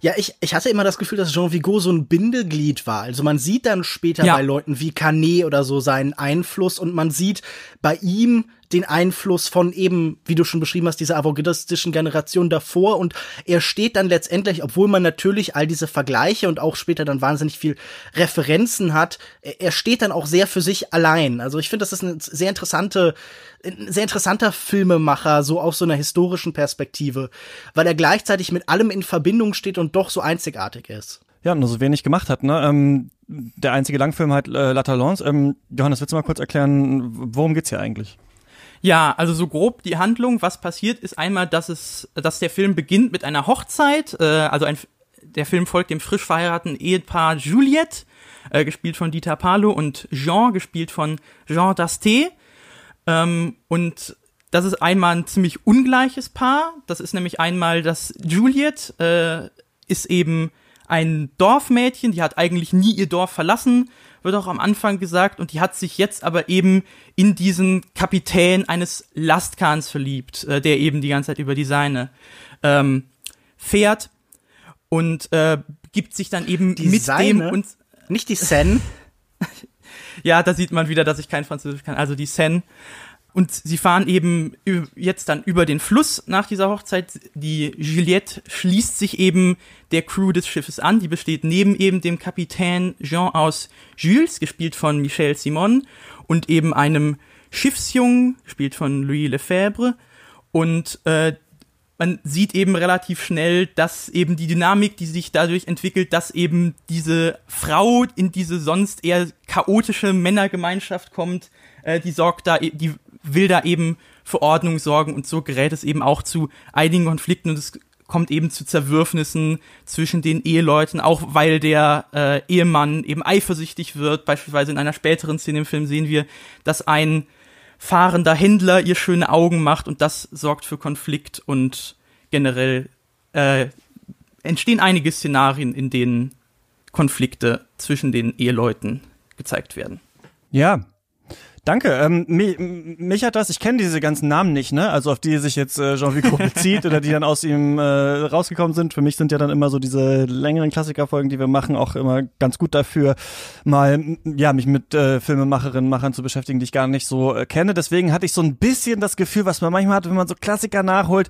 Ja, ich, ich hatte immer das Gefühl, dass Jean Vigo so ein Bindeglied war. Also man sieht dann später ja. bei Leuten wie Canet oder so seinen Einfluss und man sieht bei ihm den Einfluss von eben, wie du schon beschrieben hast, dieser avantgardistischen Generation davor und er steht dann letztendlich, obwohl man natürlich all diese Vergleiche und auch später dann wahnsinnig viel Referenzen hat, er steht dann auch sehr für sich allein. Also ich finde, das ist eine sehr interessante, ein sehr interessanter Filmemacher, so aus so einer historischen Perspektive, weil er gleichzeitig mit allem in Verbindung steht und doch so einzigartig ist. Ja, nur so wenig gemacht hat, ne? Ähm, der einzige Langfilm halt äh, La Talence. Ähm, Johannes, willst du mal kurz erklären, worum geht's hier eigentlich? Ja, also so grob die Handlung, was passiert, ist einmal, dass es, dass der Film beginnt mit einer Hochzeit, äh, also ein, der Film folgt dem frisch verheirateten Ehepaar Juliette, äh, gespielt von Dieter Palo, und Jean, gespielt von Jean Dasté. Ähm, und das ist einmal ein ziemlich ungleiches Paar. Das ist nämlich einmal, dass Juliette äh, ist eben ein Dorfmädchen, die hat eigentlich nie ihr Dorf verlassen, wird auch am Anfang gesagt, und die hat sich jetzt aber eben in diesen Kapitän eines Lastkahns verliebt, äh, der eben die ganze Zeit über die Seine ähm, fährt und äh, gibt sich dann eben Die mit Seine? dem und Nicht die Sen. ja, da sieht man wieder, dass ich kein Französisch kann. Also die Seine. Und sie fahren eben jetzt dann über den Fluss nach dieser Hochzeit. Die Juliette schließt sich eben der Crew des Schiffes an. Die besteht neben eben dem Kapitän Jean aus Jules, gespielt von Michel Simon, und eben einem Schiffsjungen, gespielt von Louis Lefebvre. Und äh, man sieht eben relativ schnell, dass eben die Dynamik, die sich dadurch entwickelt, dass eben diese Frau in diese sonst eher chaotische Männergemeinschaft kommt, äh, die sorgt da, e- die will da eben für Ordnung sorgen und so gerät es eben auch zu einigen Konflikten und es kommt eben zu Zerwürfnissen zwischen den Eheleuten, auch weil der äh, Ehemann eben eifersüchtig wird. Beispielsweise in einer späteren Szene im Film sehen wir, dass ein fahrender Händler ihr schöne Augen macht und das sorgt für Konflikt und generell äh, entstehen einige Szenarien, in denen Konflikte zwischen den Eheleuten gezeigt werden. Ja. Danke. Ähm, mich, mich hat das, ich kenne diese ganzen Namen nicht, ne? Also auf die sich jetzt äh, Jean Vico bezieht oder die dann aus ihm äh, rausgekommen sind. Für mich sind ja dann immer so diese längeren Klassikerfolgen, die wir machen, auch immer ganz gut dafür, mal ja mich mit äh, Filmemacherinnen, Machern zu beschäftigen, die ich gar nicht so äh, kenne. Deswegen hatte ich so ein bisschen das Gefühl, was man manchmal hat, wenn man so Klassiker nachholt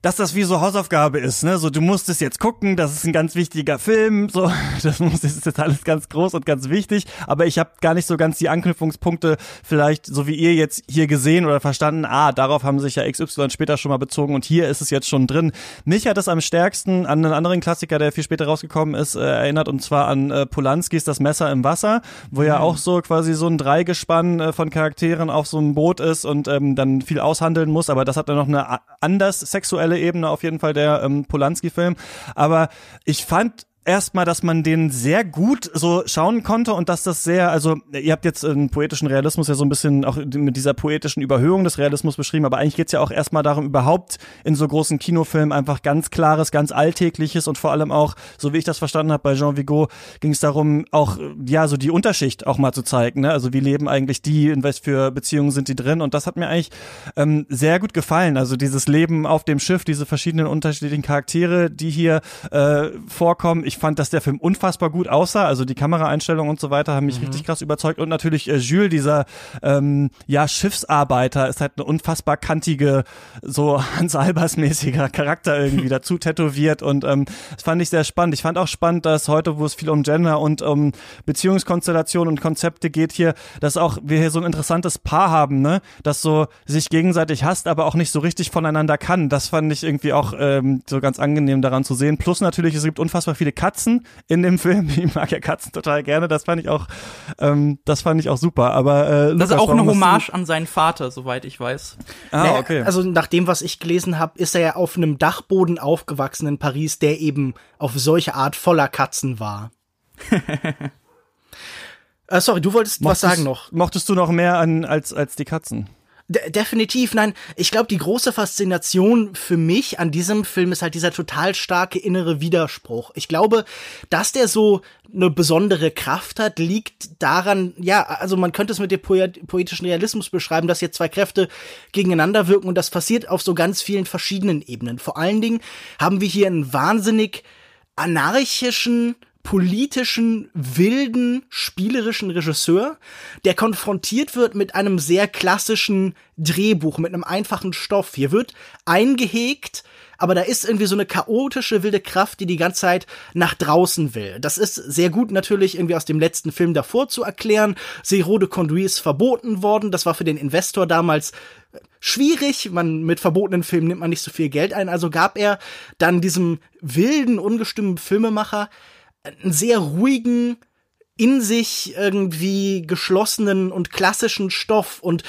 dass das wie so Hausaufgabe ist, ne? So, du musst es jetzt gucken, das ist ein ganz wichtiger Film, so, das muss, das ist jetzt alles ganz groß und ganz wichtig, aber ich habe gar nicht so ganz die Anknüpfungspunkte vielleicht, so wie ihr jetzt hier gesehen oder verstanden, ah, darauf haben sich ja XY später schon mal bezogen und hier ist es jetzt schon drin. Mich hat es am stärksten an einen anderen Klassiker, der viel später rausgekommen ist, äh, erinnert und zwar an äh, Polanskis Das Messer im Wasser, wo ja auch so quasi so ein Dreigespann äh, von Charakteren auf so einem Boot ist und ähm, dann viel aushandeln muss, aber das hat dann noch eine anders sexuelle Ebene auf jeden Fall der ähm, Polanski-Film. Aber ich fand erstmal, dass man den sehr gut so schauen konnte und dass das sehr, also ihr habt jetzt einen poetischen Realismus ja so ein bisschen auch mit dieser poetischen Überhöhung des Realismus beschrieben, aber eigentlich geht's ja auch erstmal darum, überhaupt in so großen Kinofilmen einfach ganz klares, ganz alltägliches und vor allem auch, so wie ich das verstanden habe bei Jean Vigo, ging es darum, auch ja so die Unterschicht auch mal zu zeigen, ne? Also wie leben eigentlich die, in was für Beziehungen sind die drin und das hat mir eigentlich ähm, sehr gut gefallen. Also dieses Leben auf dem Schiff, diese verschiedenen unterschiedlichen Charaktere, die hier äh, vorkommen. Ich fand, dass der Film unfassbar gut aussah. Also die Kameraeinstellungen und so weiter haben mich richtig krass überzeugt. Und natürlich äh, Jules, dieser ähm, ja Schiffsarbeiter, ist halt eine unfassbar kantige, so Hans Albers-mäßiger Charakter irgendwie dazu tätowiert. Und ähm, das fand ich sehr spannend. Ich fand auch spannend, dass heute, wo es viel um Gender und um Beziehungskonstellationen und Konzepte geht hier, dass auch wir hier so ein interessantes Paar haben, ne, das so sich gegenseitig hasst, aber auch nicht so richtig voneinander kann. Das fand ich irgendwie auch ähm, so ganz angenehm daran zu sehen. Plus natürlich, es gibt unfassbar viele Katzen in dem Film. Ich mag ja Katzen total gerne. Das fand ich auch, ähm, das fand ich auch super. Aber äh, Das Lukas, ist auch eine Hommage an seinen Vater, soweit ich weiß. Ah, Naja, okay. Also nach dem, was ich gelesen habe, ist er ja auf einem Dachboden aufgewachsen in Paris, der eben auf solche Art voller Katzen war. äh, sorry, du wolltest was sagen noch. Mochtest du noch mehr an als als die Katzen? De definitiv, nein. Ich glaube, die große Faszination für mich an diesem Film ist halt dieser total starke innere Widerspruch. Ich glaube, dass der so eine besondere Kraft hat, liegt daran, ja, also man könnte es mit dem poet poetischen Realismus beschreiben, dass hier zwei Kräfte gegeneinander wirken und das passiert auf so ganz vielen verschiedenen Ebenen. Vor allen Dingen haben wir hier einen wahnsinnig anarchischen politischen, wilden, spielerischen Regisseur, der konfrontiert wird mit einem sehr klassischen Drehbuch, mit einem einfachen Stoff. Hier wird eingehegt, aber da ist irgendwie so eine chaotische wilde Kraft, die die ganze Zeit nach draußen will. Das ist sehr gut natürlich irgendwie aus dem letzten Film davor zu erklären. Zero de Conduit ist verboten worden. Das war für den Investor damals schwierig. Man mit verbotenen Filmen nimmt man nicht so viel Geld ein. Also gab er dann diesem wilden, ungestimmten Filmemacher einen sehr ruhigen, in sich irgendwie geschlossenen und klassischen Stoff und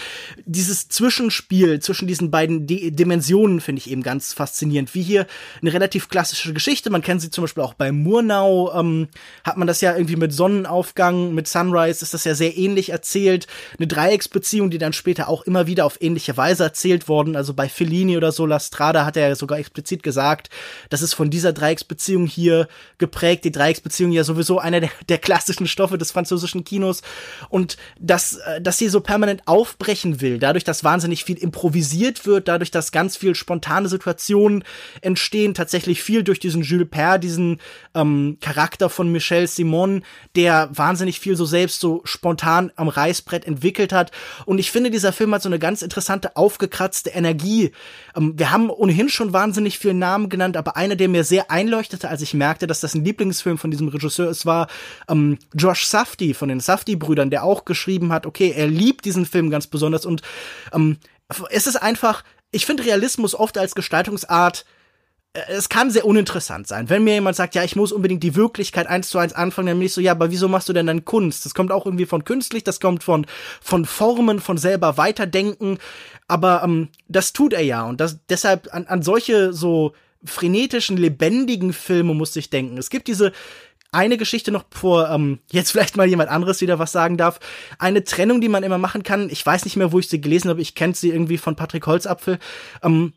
dieses Zwischenspiel zwischen diesen beiden D Dimensionen finde ich eben ganz faszinierend. Wie hier eine relativ klassische Geschichte, man kennt sie zum Beispiel auch bei Murnau, ähm, hat man das ja irgendwie mit Sonnenaufgang, mit Sunrise ist das ja sehr ähnlich erzählt. Eine Dreiecksbeziehung, die dann später auch immer wieder auf ähnliche Weise erzählt worden. Also bei Fellini oder so, La Strada hat er ja sogar explizit gesagt, das ist von dieser Dreiecksbeziehung hier geprägt. Die Dreiecksbeziehung ja sowieso einer der, der klassischen Stoffe des französischen Kinos und dass, äh, dass sie so permanent aufbrechen will, dadurch, dass wahnsinnig viel improvisiert wird, dadurch, dass ganz viel spontane Situationen entstehen, tatsächlich viel durch diesen Jules Père, diesen ähm, Charakter von Michel Simon, der wahnsinnig viel so selbst so spontan am Reißbrett entwickelt hat. Und ich finde, dieser Film hat so eine ganz interessante, aufgekratzte Energie. Ähm, wir haben ohnehin schon wahnsinnig viele Namen genannt, aber einer, der mir sehr einleuchtete, als ich merkte, dass das ein Lieblingsfilm von diesem Regisseur ist, war ähm, Josh Safdie von den Safdie-Brüdern, der auch geschrieben hat, okay, er liebt diesen Film ganz besonders und ähm, es ist einfach, ich finde Realismus oft als Gestaltungsart äh, es kann sehr uninteressant sein. Wenn mir jemand sagt, ja, ich muss unbedingt die Wirklichkeit eins zu eins anfangen, dann bin ich so, ja, aber wieso machst du denn dann Kunst? Das kommt auch irgendwie von künstlich, das kommt von, von Formen, von selber weiterdenken. Aber ähm, das tut er ja. Und das, deshalb an, an solche so frenetischen, lebendigen Filme muss ich denken. Es gibt diese, eine Geschichte noch, bevor ähm, jetzt vielleicht mal jemand anderes wieder was sagen darf. Eine Trennung, die man immer machen kann. Ich weiß nicht mehr, wo ich sie gelesen habe. Ich kenne sie irgendwie von Patrick Holzapfel. Ähm,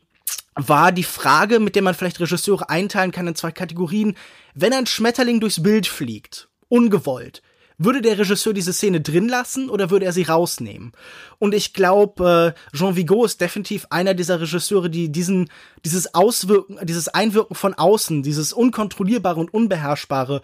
war die Frage, mit der man vielleicht Regisseure einteilen kann in zwei Kategorien. Wenn ein Schmetterling durchs Bild fliegt, ungewollt, würde der Regisseur diese Szene drin lassen oder würde er sie rausnehmen? Und ich glaube, äh, Jean Vigo ist definitiv einer dieser Regisseure, die diesen, dieses Auswirken, dieses Einwirken von außen, dieses Unkontrollierbare und Unbeherrschbare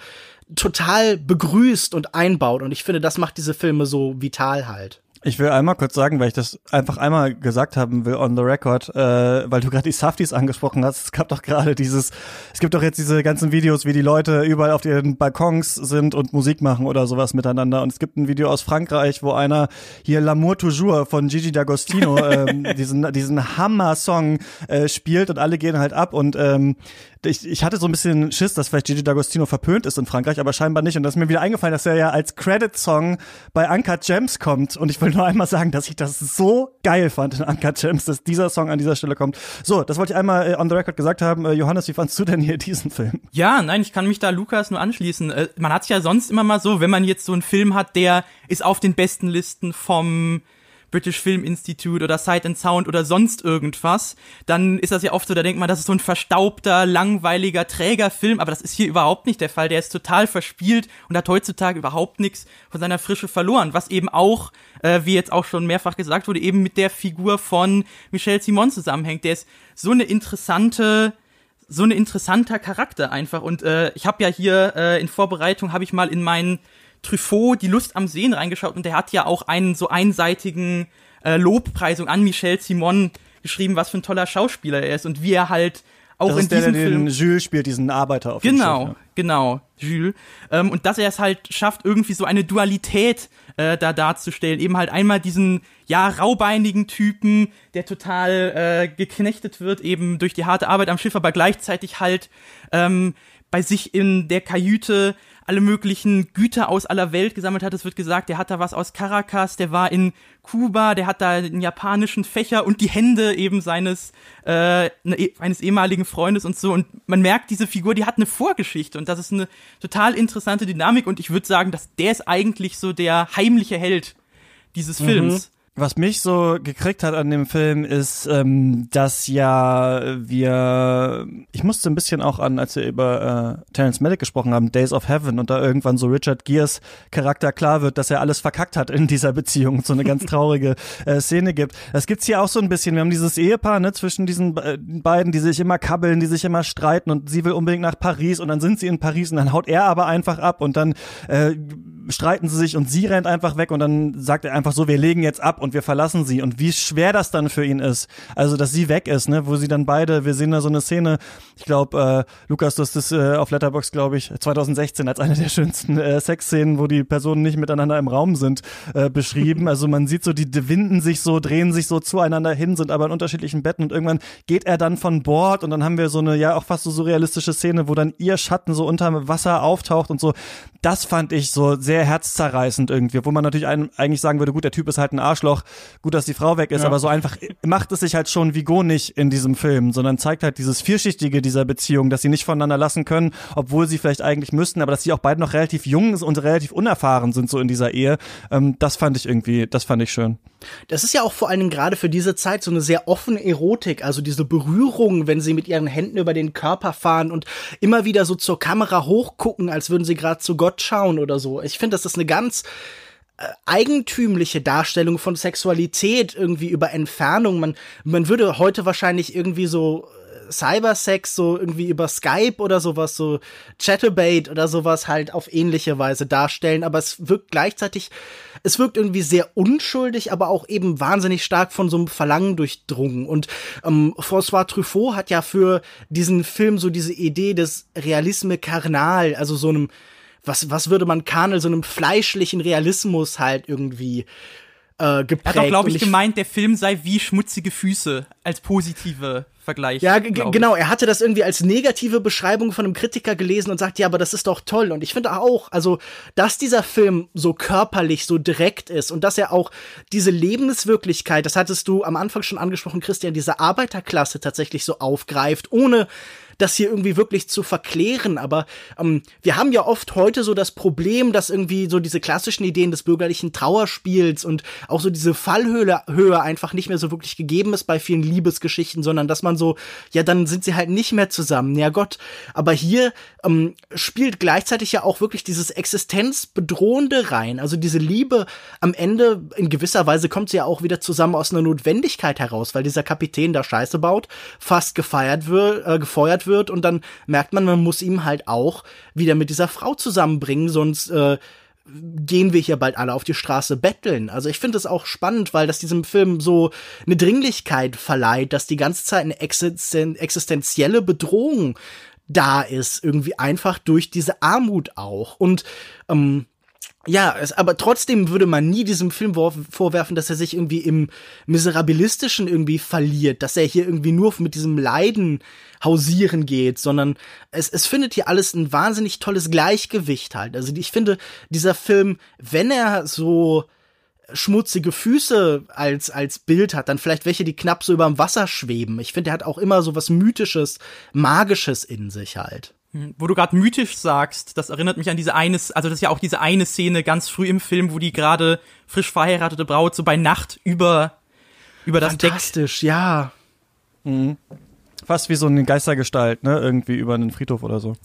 total begrüßt und einbaut. Und ich finde, das macht diese Filme so vital halt. Ich will einmal kurz sagen, weil ich das einfach einmal gesagt haben will on the record, äh, weil du gerade die Safties angesprochen hast. Es gab doch gerade dieses, es gibt doch jetzt diese ganzen Videos, wie die Leute überall auf ihren Balkons sind und Musik machen oder sowas miteinander. Und es gibt ein Video aus Frankreich, wo einer hier L'amour toujours von Gigi D'Agostino ähm, diesen diesen Hammer-Song äh, spielt und alle gehen halt ab und ähm, ich, ich hatte so ein bisschen Schiss, dass vielleicht Gigi D'Agostino verpönt ist in Frankreich, aber scheinbar nicht. Und das ist mir wieder eingefallen, dass er ja als Credit-Song bei Uncut Gems kommt. Und ich will nur einmal sagen, dass ich das so geil fand in Uncut Gems, dass dieser Song an dieser Stelle kommt. So, das wollte ich einmal äh, on the record gesagt haben. Äh, Johannes, wie fandst du denn hier diesen Film? Ja, nein, ich kann mich da Lukas nur anschließen. Äh, man hat ja sonst immer mal so, wenn man jetzt so einen Film hat, der ist auf den besten Listen vom British Film Institute oder Sight and Sound oder sonst irgendwas, dann ist das ja oft so, da denkt man, das ist so ein verstaubter, langweiliger, träger Film, aber das ist hier überhaupt nicht der Fall. Der ist total verspielt und hat heutzutage überhaupt nichts von seiner Frische verloren, was eben auch, äh, wie jetzt auch schon mehrfach gesagt wurde, eben mit der Figur von Michel Simon zusammenhängt. Der ist so eine interessante so ein interessanter Charakter einfach und äh, ich habe ja hier äh, in Vorbereitung habe ich mal in meinen Truffaut die Lust am Sehen reingeschaut und der hat ja auch einen so einseitigen äh, Lobpreisung an Michel Simon geschrieben, was für ein toller Schauspieler er ist und wie er halt auch das in diesem der Film den Jules spielt, diesen Arbeiter auf Genau, dem Schiff, genau, Jules. Ähm, und dass er es halt schafft, irgendwie so eine Dualität äh, da darzustellen. Eben halt einmal diesen, ja, raubeinigen Typen, der total äh, geknechtet wird, eben durch die harte Arbeit am Schiff, aber gleichzeitig halt ähm, bei sich in der Kajüte alle möglichen Güter aus aller Welt gesammelt hat. Es wird gesagt, der hat da was aus Caracas, der war in Kuba, der hat da einen japanischen Fächer und die Hände eben seines äh, ne, eines ehemaligen Freundes und so. Und man merkt, diese Figur, die hat eine Vorgeschichte und das ist eine total interessante Dynamik. Und ich würde sagen, dass der ist eigentlich so der heimliche Held dieses Mhm. Was mich so gekriegt hat an dem Film ist, ähm, dass ja wir, ich musste ein bisschen auch an, als wir über äh, Terence Malick gesprochen haben, Days of Heaven und da irgendwann so Richard Gears Charakter klar wird, dass er alles verkackt hat in dieser Beziehung, so eine ganz traurige äh, Szene gibt. Das gibt's hier auch so ein bisschen. Wir haben dieses Ehepaar ne, zwischen diesen äh, beiden, die sich immer kabbeln, die sich immer streiten und sie will unbedingt nach Paris und dann sind sie in Paris und dann haut er aber einfach ab und dann äh, streiten sie sich und sie rennt einfach weg und dann sagt er einfach so, wir legen jetzt ab und wir verlassen sie und wie schwer das dann für ihn ist. Also, dass sie weg ist, ne, wo sie dann beide, wir sehen da so eine Szene, ich glaube, äh, Lukas, du hast das äh, auf Letterbox, glaube ich, 2016 als eine der schönsten äh, Sexszenen, wo die Personen nicht miteinander im Raum sind, äh, beschrieben. Also man sieht so, die, winden sich so, drehen sich so zueinander hin, sind aber in unterschiedlichen Betten und irgendwann geht er dann von Bord und dann haben wir so eine, ja, auch fast so surrealistische Szene, wo dann ihr Schatten so unter Wasser auftaucht und so. Das fand ich so sehr herzzerreißend irgendwie, wo man natürlich ein, eigentlich sagen würde, gut, der Typ ist halt ein Arschloch, gut, dass die Frau weg ist, ja. aber so einfach macht es sich halt schon Vigo nicht in diesem Film, sondern zeigt halt dieses Vierschichtige dieser Beziehung, dass sie nicht voneinander lassen können, obwohl sie vielleicht eigentlich müssten, aber dass sie auch beide noch relativ jung und relativ unerfahren sind so in dieser Ehe. Ähm, das fand ich irgendwie, das fand ich schön. Das ist ja auch vor allen Dingen gerade für diese Zeit so eine sehr offene Erotik, also diese Berührung, wenn sie mit ihren Händen über den Körper fahren und immer wieder so zur Kamera hochgucken, als würden sie gerade zu Gott schauen oder so. Ich finde, das ist eine ganz eigentümliche Darstellung von Sexualität irgendwie über Entfernung. Man, man würde heute wahrscheinlich irgendwie so äh, Cybersex so irgendwie über Skype oder sowas, so Chatterbait oder sowas halt auf ähnliche Weise darstellen, aber es wirkt gleichzeitig, es wirkt irgendwie sehr unschuldig, aber auch eben wahnsinnig stark von so einem Verlangen durchdrungen. Und ähm, François Truffaut hat ja für diesen Film so diese Idee des Realisme Karnal, also so einem was, was würde man Karnel so einem fleischlichen Realismus halt irgendwie äh, geprägt. Er hat doch, glaube ich, ich, gemeint, der Film sei wie schmutzige Füße als positive Vergleich. Ja, genau. Er hatte das irgendwie als negative Beschreibung von einem Kritiker gelesen und sagt, ja, aber das ist doch toll. Und ich finde auch, also, dass dieser Film so körperlich, so direkt ist und dass er auch diese Lebenswirklichkeit, das hattest du am Anfang schon angesprochen, Christian, diese Arbeiterklasse tatsächlich so aufgreift, ohne das hier irgendwie wirklich zu verklären. Aber ähm, wir haben ja oft heute so das Problem, dass irgendwie so diese klassischen Ideen des bürgerlichen Trauerspiels und auch so diese Fallhöhe Höhe einfach nicht mehr so wirklich gegeben ist bei vielen Liebesgeschichten, sondern dass man so, ja, dann sind sie halt nicht mehr zusammen. Ja Gott. Aber hier ähm, spielt gleichzeitig ja auch wirklich dieses Existenzbedrohende rein. Also diese Liebe am Ende in gewisser Weise kommt sie ja auch wieder zusammen aus einer Notwendigkeit heraus, weil dieser Kapitän da Scheiße baut, fast gefeiert wird, äh, gefeuert wird wird und dann merkt man, man muss ihm halt auch wieder mit dieser Frau zusammenbringen, sonst äh, gehen wir hier bald alle auf die Straße betteln. Also ich finde es auch spannend, weil das diesem Film so eine Dringlichkeit verleiht, dass die ganze Zeit eine existen existenzielle Bedrohung da ist, irgendwie einfach durch diese Armut auch. Und ähm, ja, es, aber trotzdem würde man nie diesem Film vorwerfen, dass er sich irgendwie im Miserabilistischen irgendwie verliert, dass er hier irgendwie nur mit diesem Leiden hausieren geht, sondern es, es findet hier alles ein wahnsinnig tolles Gleichgewicht halt. Also ich finde, dieser Film, wenn er so schmutzige Füße als, als Bild hat, dann vielleicht welche, die knapp so über dem Wasser schweben. Ich finde, er hat auch immer so was Mythisches, Magisches in sich halt. Hm, wo du gerade mythisch sagst, das erinnert mich an diese eine, also das ist ja auch diese eine Szene ganz früh im Film, wo die gerade frisch verheiratete Braut so bei Nacht über über das Fantastisch, Deck. ja. Mhm. Fast wie so eine Geistergestalt, ne, irgendwie über einen Friedhof oder so.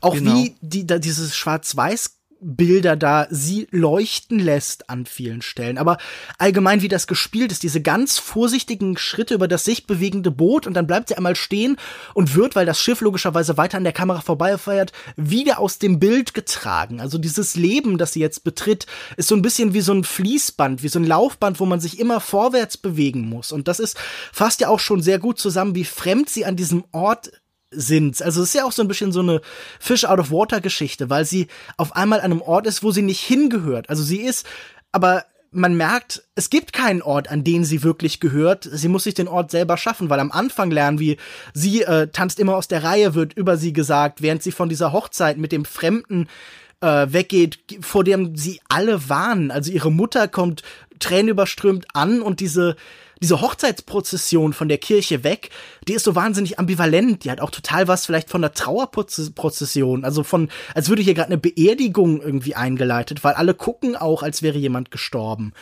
Auch genau. wie die, da, dieses Schwarz-Weiß Bilder da sie leuchten lässt an vielen Stellen. Aber allgemein, wie das gespielt ist, diese ganz vorsichtigen Schritte über das sich bewegende Boot und dann bleibt sie einmal stehen und wird, weil das Schiff logischerweise weiter an der Kamera vorbeifeiert, wieder aus dem Bild getragen. Also dieses Leben, das sie jetzt betritt, ist so ein bisschen wie so ein Fließband, wie so ein Laufband, wo man sich immer vorwärts bewegen muss. Und das ist fast ja auch schon sehr gut zusammen, wie fremd sie an diesem Ort sind. Also es ist ja auch so ein bisschen so eine Fish out of water Geschichte, weil sie auf einmal an einem Ort ist, wo sie nicht hingehört. Also sie ist, aber man merkt, es gibt keinen Ort, an den sie wirklich gehört. Sie muss sich den Ort selber schaffen, weil am Anfang lernen wir, sie äh, tanzt immer aus der Reihe, wird über sie gesagt, während sie von dieser Hochzeit mit dem Fremden äh, weggeht, vor dem sie alle warnen. Also ihre Mutter kommt tränenüberströmt an und diese diese Hochzeitsprozession von der Kirche weg, die ist so wahnsinnig ambivalent. Die hat auch total was vielleicht von der Trauerprozession, also von, als würde hier gerade eine Beerdigung irgendwie eingeleitet, weil alle gucken auch, als wäre jemand gestorben.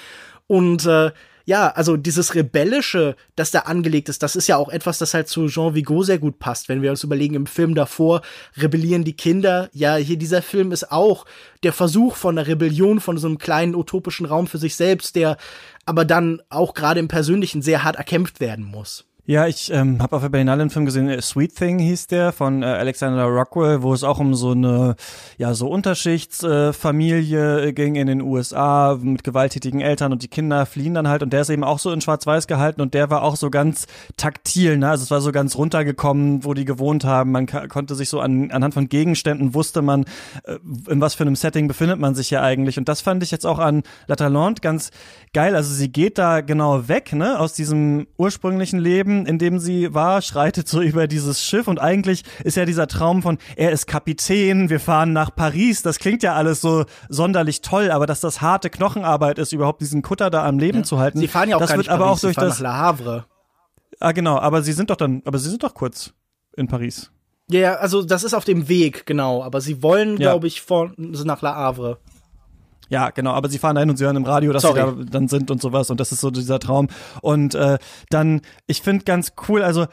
Und äh, ja, also dieses Rebellische, das da angelegt ist, das ist ja auch etwas, das halt zu Jean Vigo sehr gut passt. Wenn wir uns überlegen, im Film davor rebellieren die Kinder. Ja, hier dieser Film ist auch der Versuch von einer Rebellion, von so einem kleinen utopischen Raum für sich selbst, der aber dann auch gerade im Persönlichen sehr hart erkämpft werden muss. Ja, ich ähm, habe auf der Berlinale einen Film gesehen, äh, Sweet Thing hieß der, von äh, Alexander Rockwell, wo es auch um so eine, ja, so Unterschichtsfamilie äh, ging in den USA mit gewalttätigen Eltern und die Kinder fliehen dann halt und der ist eben auch so in Schwarz-Weiß gehalten und der war auch so ganz taktil, ne? Also es war so ganz runtergekommen, wo die gewohnt haben. Man konnte sich so an, anhand von Gegenständen wusste man, äh, in was für einem Setting befindet man sich ja eigentlich. Und das fand ich jetzt auch an La Talente ganz geil. Also sie geht da genau weg, ne, aus diesem ursprünglichen Leben in dem sie war, schreitet so über dieses Schiff und eigentlich ist ja dieser Traum von, er ist Kapitän, wir fahren nach Paris, das klingt ja alles so sonderlich toll, aber dass das harte Knochenarbeit ist, überhaupt diesen Kutter da am Leben ja. zu halten. Sie fahren ja auch das wird aber Paris, auch durch das nach Le Havre. Ah genau, aber sie sind doch dann, aber sie sind doch kurz in Paris. Ja, also das ist auf dem Weg, genau, aber sie wollen, ja. glaube ich, von nach Le Havre. Ja, genau, aber sie fahren dahin und sie hören im Radio, dass Sorry. sie da dann sind und sowas und das ist so dieser Traum. Und äh, dann, ich finde ganz cool, also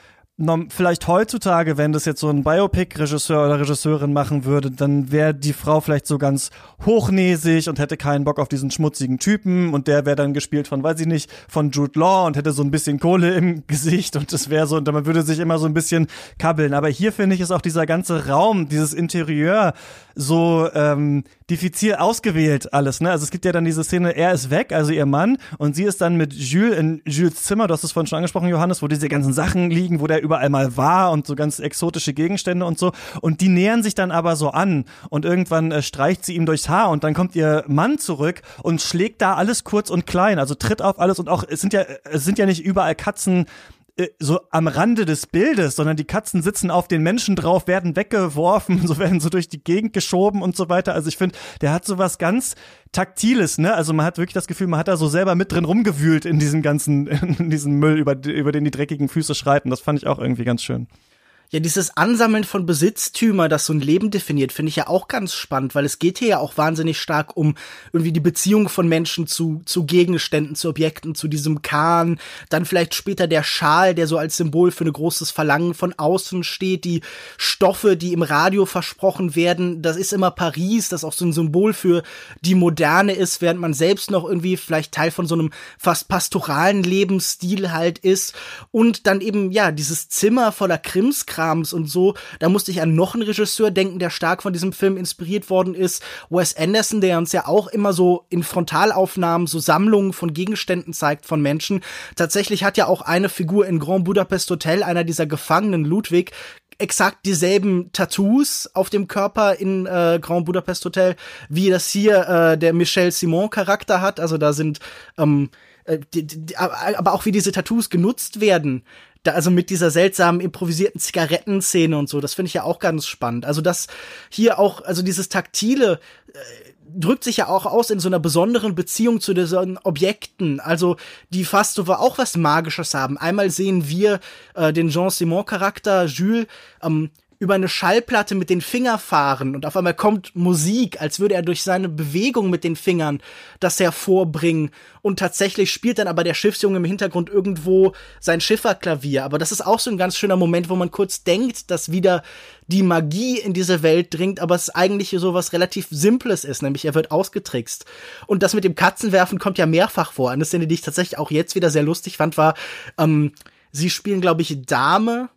vielleicht heutzutage, wenn das jetzt so ein Biopic-Regisseur oder Regisseurin machen würde, dann wäre die Frau vielleicht so ganz hochnäsig und hätte keinen Bock auf diesen schmutzigen Typen und der wäre dann gespielt von, weiß ich nicht, von Jude Law und hätte so ein bisschen Kohle im Gesicht und das wäre so, und man würde sich immer so ein bisschen kabbeln. Aber hier finde ich ist auch dieser ganze Raum, dieses Interieur so ähm, diffizil ausgewählt alles. Ne? Also es gibt ja dann diese Szene, er ist weg, also ihr Mann, und sie ist dann mit Jules in Jules Zimmer, du hast es vorhin schon angesprochen, Johannes, wo diese ganzen Sachen liegen, wo der überall mal war und so ganz exotische Gegenstände und so. Und die nähern sich dann aber so an und irgendwann äh, streicht sie ihm durchs Haar und dann kommt ihr Mann zurück und schlägt da alles kurz und klein, also tritt auf alles und auch, es sind ja, es sind ja nicht überall Katzen äh, so am Rande des Bildes, sondern die Katzen sitzen auf den Menschen drauf, werden weggeworfen, so werden so durch die Gegend geschoben und so weiter. Also ich finde, der hat so was ganz Taktiles, ne? Also man hat wirklich das Gefühl, man hat da so selber mit drin rumgewühlt in diesem ganzen, in diesem Müll, über, über den die dreckigen Füße schreiten. Das fand ich auch irgendwie ganz schön. Ja, dieses Ansammeln von Besitztümer, das so ein Leben definiert, finde ich ja auch ganz spannend, weil es geht hier ja auch wahnsinnig stark um irgendwie die Beziehung von Menschen zu, zu Gegenständen, zu Objekten, zu diesem Kahn, dann vielleicht später der Schal, der so als Symbol für ein großes Verlangen von außen steht, die Stoffe, die im Radio versprochen werden, das ist immer Paris, das auch so ein Symbol für die Moderne ist, während man selbst noch irgendwie vielleicht Teil von so einem fast pastoralen Lebensstil halt ist. Und dann eben, ja, dieses Zimmer voller Krimskram Krams und so. Da musste ich an noch einen Regisseur denken, der stark von diesem Film inspiriert worden ist. Wes Anderson, der uns ja auch immer so in Frontalaufnahmen so Sammlungen von Gegenständen zeigt von Menschen. Tatsächlich hat ja auch eine Figur in Grand Budapest Hotel, einer dieser Gefangenen, Ludwig, exakt dieselben Tattoos auf dem Körper in äh, Grand Budapest Hotel, wie das hier äh, der Michel Simon Charakter hat. Also da sind ähm, äh, die, die, aber auch wie diese Tattoos genutzt werden da, also mit dieser seltsamen improvisierten Zigarettenszene und so, das finde ich ja auch ganz spannend. Also das hier auch, also dieses taktile äh, drückt sich ja auch aus in so einer besonderen Beziehung zu diesen Objekten, also die fast so auch was Magisches haben. Einmal sehen wir äh, den Jean Simon Charakter Jules ähm, über eine Schallplatte mit den Finger fahren und auf einmal kommt Musik, als würde er durch seine Bewegung mit den Fingern das hervorbringen und tatsächlich spielt dann aber der Schiffsjunge im Hintergrund irgendwo sein Schifferklavier, aber das ist auch so ein ganz schöner Moment, wo man kurz denkt, dass wieder die Magie in diese Welt dringt, aber es eigentlich so was relativ Simples ist, nämlich er wird ausgetrickst. Und das mit dem Katzenwerfen kommt ja mehrfach vor. Eine Szene, die ich tatsächlich auch jetzt wieder sehr lustig fand, war, ähm, sie spielen, glaube ich, Dame,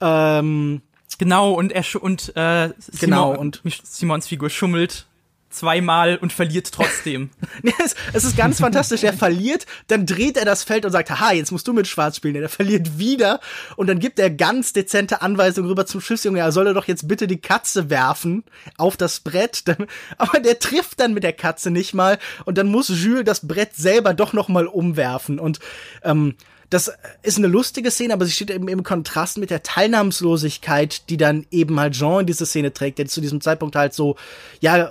ähm, Genau, und er und äh, genau, Simon, und Simons Figur schummelt zweimal und verliert trotzdem. es, es ist ganz fantastisch. Er verliert, dann dreht er das Feld und sagt, haha, jetzt musst du mit Schwarz spielen. Er verliert wieder und dann gibt er ganz dezente Anweisungen rüber zum Schiffsjunge. Er solle doch jetzt bitte die Katze werfen auf das Brett. Aber der trifft dann mit der Katze nicht mal und dann muss Jules das Brett selber doch noch mal umwerfen und ähm, das ist eine lustige Szene, aber sie steht eben im Kontrast mit der Teilnahmslosigkeit, die dann eben halt Jean in diese Szene trägt, der zu diesem Zeitpunkt halt so, ja,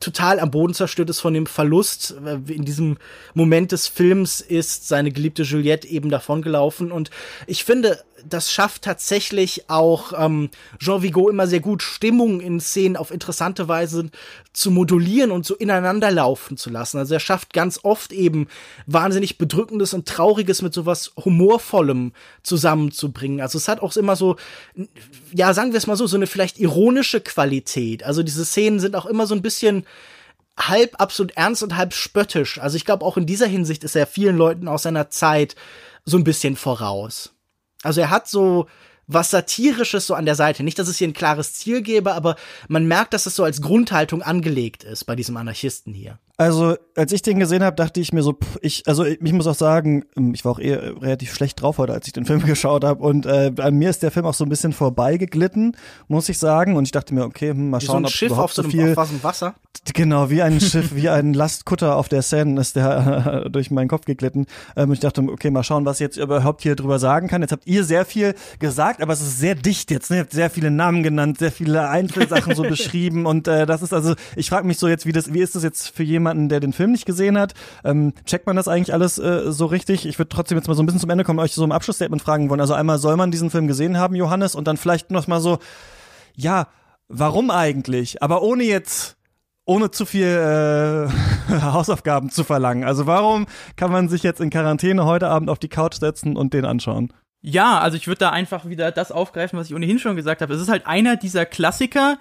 total am Boden zerstört ist von dem Verlust. In diesem Moment des Films ist seine geliebte Juliette eben davongelaufen. Und ich finde, das schafft tatsächlich auch ähm, Jean Vigo immer sehr gut, Stimmung in Szenen auf interessante Weise zu modulieren und so ineinander laufen zu lassen. Also er schafft ganz oft eben wahnsinnig bedrückendes und trauriges mit sowas humorvollem zusammenzubringen. Also es hat auch immer so, ja, sagen wir es mal so, so eine vielleicht ironische Qualität. Also diese Szenen sind auch immer so ein bisschen halb absolut ernst und halb spöttisch. Also ich glaube, auch in dieser Hinsicht ist er vielen Leuten aus seiner Zeit so ein bisschen voraus. Also er hat so was Satirisches so an der Seite. Nicht, dass es hier ein klares Ziel gäbe, aber man merkt, dass es so als Grundhaltung angelegt ist bei diesem Anarchisten hier. Also, als ich den gesehen habe, dachte ich mir so, pff, ich, also ich muss auch sagen, ähm, ich war auch eh relativ schlecht drauf heute, als ich den Film geschaut habe. Und äh, an mir ist der Film auch so ein bisschen vorbeigeglitten, muss ich sagen. Und ich dachte mir, okay, hm, mal schauen, wie so ein ob Schiff überhaupt auf so einem viel. auf Wasser. Genau, wie ein Schiff, wie ein Lastkutter auf der Seine ist der äh, durch meinen Kopf geglitten. Ähm, ich dachte, okay, mal schauen, was ich jetzt überhaupt hier drüber sagen kann. Jetzt habt ihr sehr viel gesagt, aber es ist sehr dicht jetzt. Ne? Ihr habt sehr viele Namen genannt, sehr viele Einzelsachen so beschrieben. Und äh, das ist also, ich frage mich so jetzt, wie das, wie ist das jetzt für jemanden, der den Film nicht gesehen hat? Ähm, checkt man das eigentlich alles äh, so richtig? Ich würde trotzdem jetzt mal so ein bisschen zum Ende kommen, euch so im Abschlussstatement fragen wollen. Also einmal soll man diesen Film gesehen haben, Johannes, und dann vielleicht noch mal so, ja, warum eigentlich? Aber ohne jetzt ohne zu viel äh, Hausaufgaben zu verlangen. Also warum kann man sich jetzt in Quarantäne heute Abend auf die Couch setzen und den anschauen? Ja, also ich würde da einfach wieder das aufgreifen, was ich ohnehin schon gesagt habe. Es ist halt einer dieser Klassiker,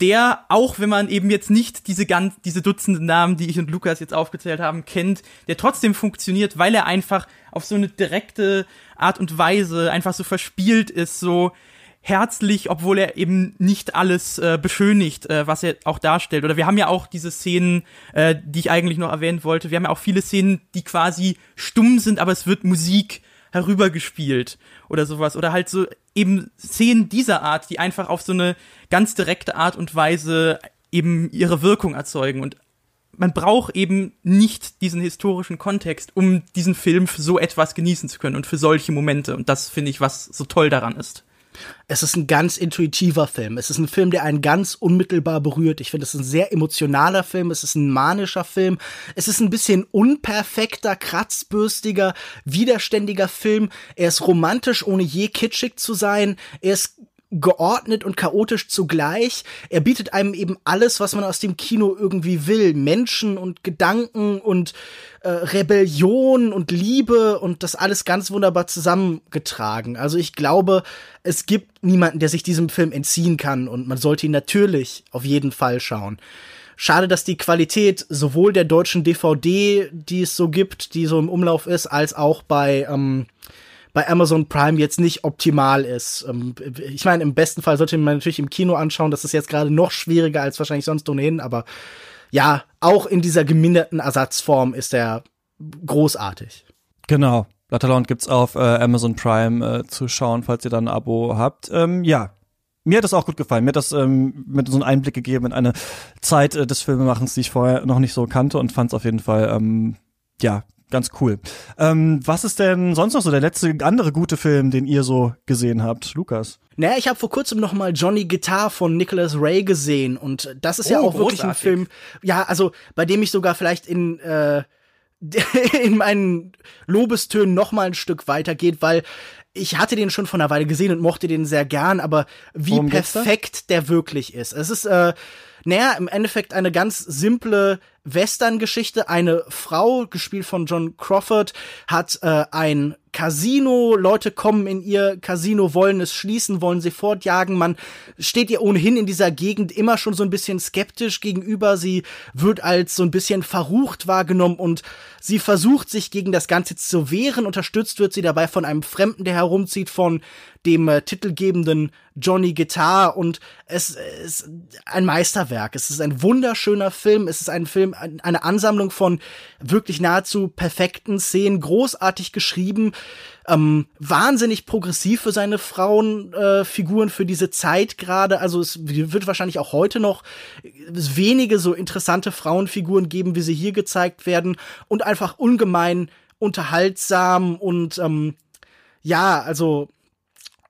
der, auch wenn man eben jetzt nicht diese ganz, diese Dutzende Namen, die ich und Lukas jetzt aufgezählt haben, kennt, der trotzdem funktioniert, weil er einfach auf so eine direkte Art und Weise einfach so verspielt ist, so herzlich, obwohl er eben nicht alles äh, beschönigt, äh, was er auch darstellt. Oder wir haben ja auch diese Szenen, äh, die ich eigentlich noch erwähnen wollte. Wir haben ja auch viele Szenen, die quasi stumm sind, aber es wird Musik herübergespielt oder sowas. Oder halt so eben Szenen dieser Art, die einfach auf so eine ganz direkte Art und Weise eben ihre Wirkung erzeugen. Und man braucht eben nicht diesen historischen Kontext, um diesen Film für so etwas genießen zu können und für solche Momente. Und das finde ich, was so toll daran ist. Es ist ein ganz intuitiver Film. Es ist ein Film, der einen ganz unmittelbar berührt. Ich finde, es ist ein sehr emotionaler Film. Es ist ein manischer Film. Es ist ein bisschen unperfekter, kratzbürstiger, widerständiger Film. Er ist romantisch, ohne je kitschig zu sein. Er ist geordnet und chaotisch zugleich. Er bietet einem eben alles, was man aus dem Kino irgendwie will. Menschen und Gedanken und äh, Rebellion und Liebe und das alles ganz wunderbar zusammengetragen. Also ich glaube, es gibt niemanden, der sich diesem Film entziehen kann und man sollte ihn natürlich auf jeden Fall schauen. Schade, dass die Qualität sowohl der deutschen DVD, die es so gibt, die so im Umlauf ist, als auch bei ähm, bei Amazon Prime jetzt nicht optimal ist. Ähm, ich meine, im besten Fall sollte man natürlich im Kino anschauen. Das ist jetzt gerade noch schwieriger als wahrscheinlich sonst ohnehin, aber ja, auch in dieser geminderten Ersatzform ist er großartig. Genau. Latterland gibt's auf äh, Amazon Prime äh, zu schauen, falls ihr dann ein Abo habt. Ähm, ja, mir hat das auch gut gefallen. Mir hat das ähm, mit so einen Einblick gegeben in eine Zeit äh, des Filmemachens, die ich vorher noch nicht so kannte und fand es auf jeden Fall ähm, ja ganz cool. Ähm, was ist denn sonst noch so der letzte andere gute Film, den ihr so gesehen habt, Lukas? Naja, ich habe vor kurzem noch mal Johnny Guitar von Nicholas Ray gesehen und das ist ja Oh, auch wirklich ein großartig. Film, ja, also bei dem ich sogar vielleicht in äh, in meinen Lobestönen noch mal ein Stück weitergeht, weil ich hatte den schon vor einer Weile gesehen und mochte den sehr gern, aber wie da? perfekt der wirklich ist. Es ist äh, naja, im Endeffekt eine ganz simple Western-Geschichte. Eine Frau, gespielt von John Crawford, hat äh, ein Casino. Leute kommen in ihr Casino, wollen es schließen, wollen sie fortjagen. Man steht ihr ohnehin in dieser Gegend immer schon so ein bisschen skeptisch gegenüber. Sie wird als so ein bisschen verrucht wahrgenommen und sie versucht sich gegen das Ganze zu wehren. Unterstützt wird sie dabei von einem Fremden, der herumzieht, von dem äh, titelgebenden Johnny Guitar und es ist ein Meisterwerk. Es ist ein wunderschöner Film. Es ist ein Film, ein- eine Ansammlung von wirklich nahezu perfekten Szenen, großartig geschrieben, ähm, wahnsinnig progressiv für seine Frauenfiguren, äh, für diese Zeit gerade. Also es wird wahrscheinlich auch heute noch wenige so interessante Frauenfiguren geben, wie sie hier gezeigt werden und einfach ungemein unterhaltsam und ähm, ja, also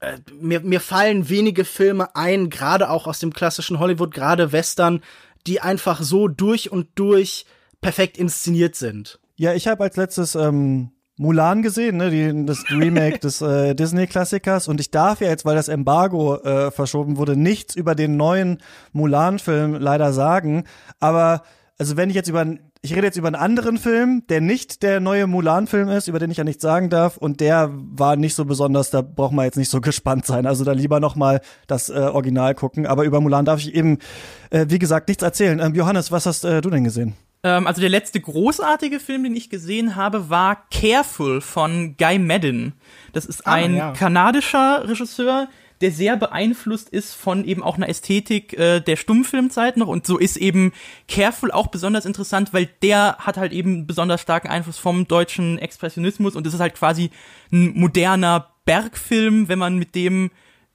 äh, mir, mir fallen wenige Filme ein, gerade auch aus dem klassischen Hollywood, gerade Western, die einfach so durch und durch perfekt inszeniert sind. Ja, ich habe als letztes ähm, Mulan gesehen, ne, die, das Remake des äh, Disney-Klassikers. Und ich darf ja jetzt, weil das Embargo äh, verschoben wurde, nichts über den neuen Mulan-Film leider sagen. Aber also wenn ich jetzt über ich rede jetzt über einen anderen Film, der nicht der neue Mulan-Film ist, über den ich ja nichts sagen darf, und der war nicht so besonders, da braucht man jetzt nicht so gespannt sein. Also da lieber noch mal das äh, Original gucken. Aber über Mulan darf ich eben, äh, wie gesagt, nichts erzählen. Ähm, Johannes, was hast äh, du denn gesehen? Ähm, also der letzte großartige Film, den ich gesehen habe, war Careful von Guy Madden. Das ist ah, ein ja. kanadischer Regisseur, der sehr beeinflusst ist von eben auch einer Ästhetik äh, der Stummfilmzeit noch. Und so ist eben Careful auch besonders interessant, weil der hat halt eben besonders starken Einfluss vom deutschen Expressionismus und es ist halt quasi ein moderner Bergfilm, wenn man mit dem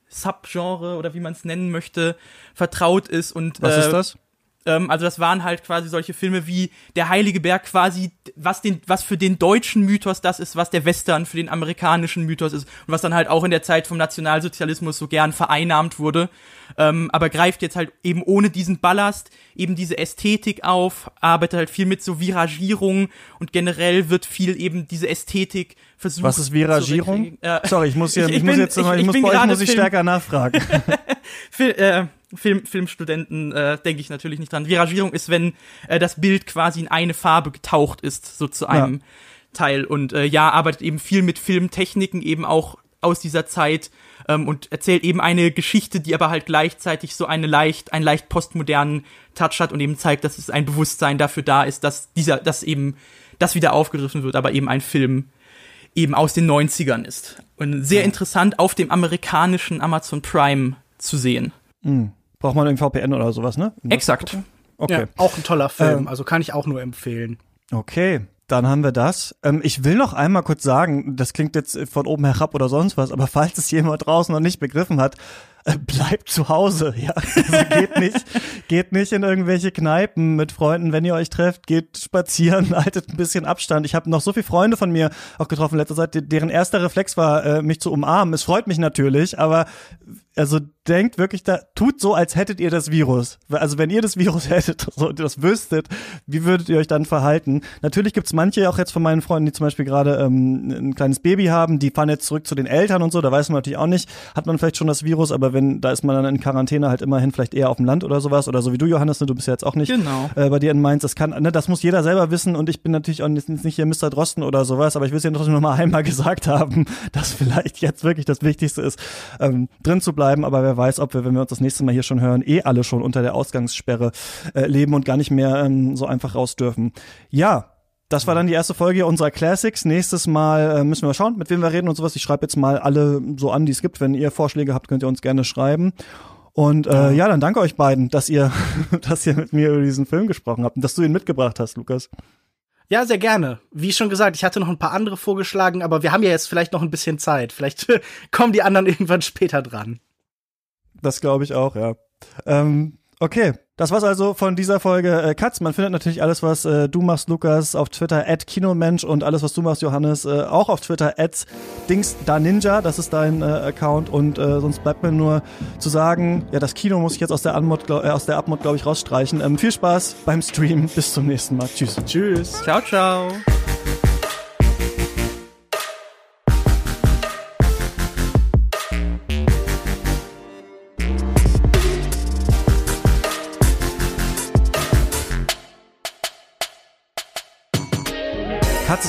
Subgenre oder wie man es nennen möchte, vertraut ist. Und, Was äh, ist das? Ähm, also das waren halt quasi solche Filme wie Der Heilige Berg quasi, was den, was für den deutschen Mythos das ist, was der Western für den amerikanischen Mythos ist und was dann halt auch in der Zeit vom Nationalsozialismus so gern vereinnahmt wurde. Ähm, aber greift jetzt halt eben ohne diesen Ballast eben diese Ästhetik auf, arbeitet halt viel mit so Viragierung und generell wird viel eben diese Ästhetik versucht. Was ist Viragierung? Äh, Sorry, ich muss hier, ich, ich, muss jetzt, ich, ich, ich muss bei euch muss ich stärker nachfragen. Film, äh, Film, Filmstudenten äh, denke ich natürlich nicht dran. Viragierung ist, wenn äh, das Bild quasi in eine Farbe getaucht ist, so zu einem ja. Teil. Und äh, ja, arbeitet eben viel mit Filmtechniken, eben auch aus dieser Zeit ähm, und erzählt eben eine Geschichte, die aber halt gleichzeitig so eine leicht, einen leicht postmodernen Touch hat und eben zeigt, dass es ein Bewusstsein dafür da ist, dass dieser, dass eben das wieder aufgegriffen wird, aber eben ein Film eben aus den 90ern ist. Und sehr interessant auf dem amerikanischen Amazon Prime zu sehen. Mhm. Braucht man irgendwie VPN oder sowas, ne? Exakt. Okay. Ja, auch ein toller Film, ähm, also kann ich auch nur empfehlen. Okay, dann haben wir das. Ähm, ich will noch einmal kurz sagen, das klingt jetzt von oben herab oder sonst was, aber falls es jemand draußen noch nicht begriffen hat, bleibt zu Hause, ja. Also geht nicht, geht nicht in irgendwelche Kneipen mit Freunden, wenn ihr euch trefft, geht spazieren, haltet ein bisschen Abstand. Ich habe noch so viele Freunde von mir auch getroffen letzter Zeit, deren erster Reflex war, äh, mich zu umarmen. Es freut mich natürlich, aber also denkt wirklich da, tut so, als hättet ihr das Virus. Also wenn ihr das Virus hättet so, das wüsstet, wie würdet ihr euch dann verhalten? Natürlich gibt's manche, auch jetzt von meinen Freunden, die zum Beispiel gerade ähm, ein kleines Baby haben, die fahren jetzt zurück zu den Eltern und so, da weiß man natürlich auch nicht, hat man vielleicht schon das Virus, aber wenn, da ist man dann in Quarantäne halt immerhin vielleicht eher auf dem Land oder sowas, oder so wie du, Johannes, ne, du bist ja jetzt auch nicht genau. äh, bei dir in Mainz, das kann, ne, das muss jeder selber wissen und ich bin natürlich auch nicht, nicht hier Mr. Drosten oder sowas, aber ich will es ja trotzdem noch mal einmal gesagt haben, dass vielleicht jetzt wirklich das Wichtigste ist, ähm, drin zu bleiben, aber wer weiß, ob wir, wenn wir uns das nächste Mal hier schon hören, eh alle schon unter der Ausgangssperre äh, leben und gar nicht mehr ähm, so einfach raus dürfen. Ja, das war dann die erste Folge unserer Classics. Nächstes Mal äh, müssen wir schauen, mit wem wir reden und sowas. Ich schreibe jetzt mal alle so an, die es gibt. Wenn ihr Vorschläge habt, könnt ihr uns gerne schreiben. Und äh, ja, dann danke euch beiden, dass ihr, dass ihr mit mir über diesen Film gesprochen habt und dass du ihn mitgebracht hast, Lukas. Ja, sehr gerne. Wie schon gesagt, ich hatte noch ein paar andere vorgeschlagen, aber wir haben ja jetzt vielleicht noch ein bisschen Zeit. Vielleicht kommen die anderen irgendwann später dran. Das glaube ich auch, ja. Ähm, okay, das war's also von dieser Folge äh, Katz. Man findet natürlich alles, was äh, du machst, Lukas, auf Twitter at Kinomensch und alles, was du machst, Johannes, äh, auch auf Twitter at DingsDaNinja. Das ist dein äh, Account und äh, sonst bleibt mir nur zu sagen, ja, das Kino muss ich jetzt aus der Anmod, glaub, äh, aus der Abmod, glaube ich, rausstreichen. Ähm, viel Spaß beim Stream. Bis zum nächsten Mal. Tschüss. Tschüss. Ciao, ciao.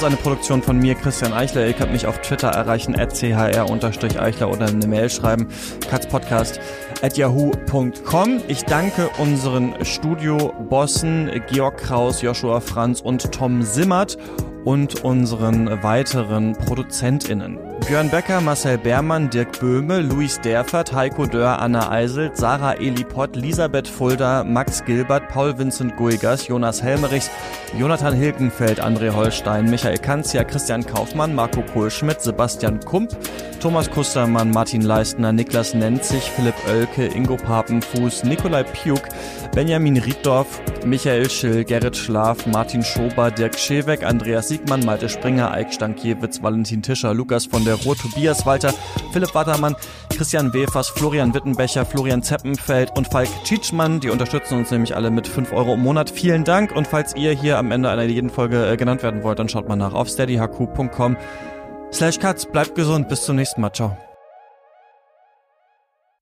Ist eine Produktion von mir, Christian Eichler. Ihr könnt mich auf Twitter erreichen, at chr-eichler oder eine Mail schreiben, katzpodcast at yahoo.com. Ich danke unseren Studiobossen Georg Kraus, Joshua Franz und Tom Simmert und unseren weiteren ProduzentInnen. Björn Becker, Marcel Beermann, Dirk Böhme, Luis Derfert, Heiko Dörr, Anna Eiselt, Sarah Elipott, Elisabeth Fulda, Max Gilbert, Paul Vincent Guigas, Jonas Helmerichs, Jonathan Hilgenfeld, André Holstein, Michael Kanzia, Christian Kaufmann, Marco Kohlschmidt, Sebastian Kump, Thomas Kustermann, Martin Leistner, Niklas Nenzig, Philipp Oelke, Ingo Papenfuß, Nikolai Piuk, Benjamin Rieddorf, Michael Schill, Gerrit Schlaf, Martin Schober, Dirk Scheweck, Andreas Siegmann, Malte Springer, Eik Stankiewicz, Valentin Tischer, Lukas von der Ruhr, Tobias Walter, Philipp Wattermann, Christian Wefers, Florian Wittenbecher, Florian Zeppenfeld und Falk Tschitschmann. Die unterstützen uns nämlich alle mit 5 Euro im Monat. Vielen Dank und falls ihr hier am Ende einer jeden Folge äh, genannt werden wollt, dann schaut mal nach auf steadyhq.com slash cuts. Bleibt gesund, bis zum nächsten Mal. Ciao.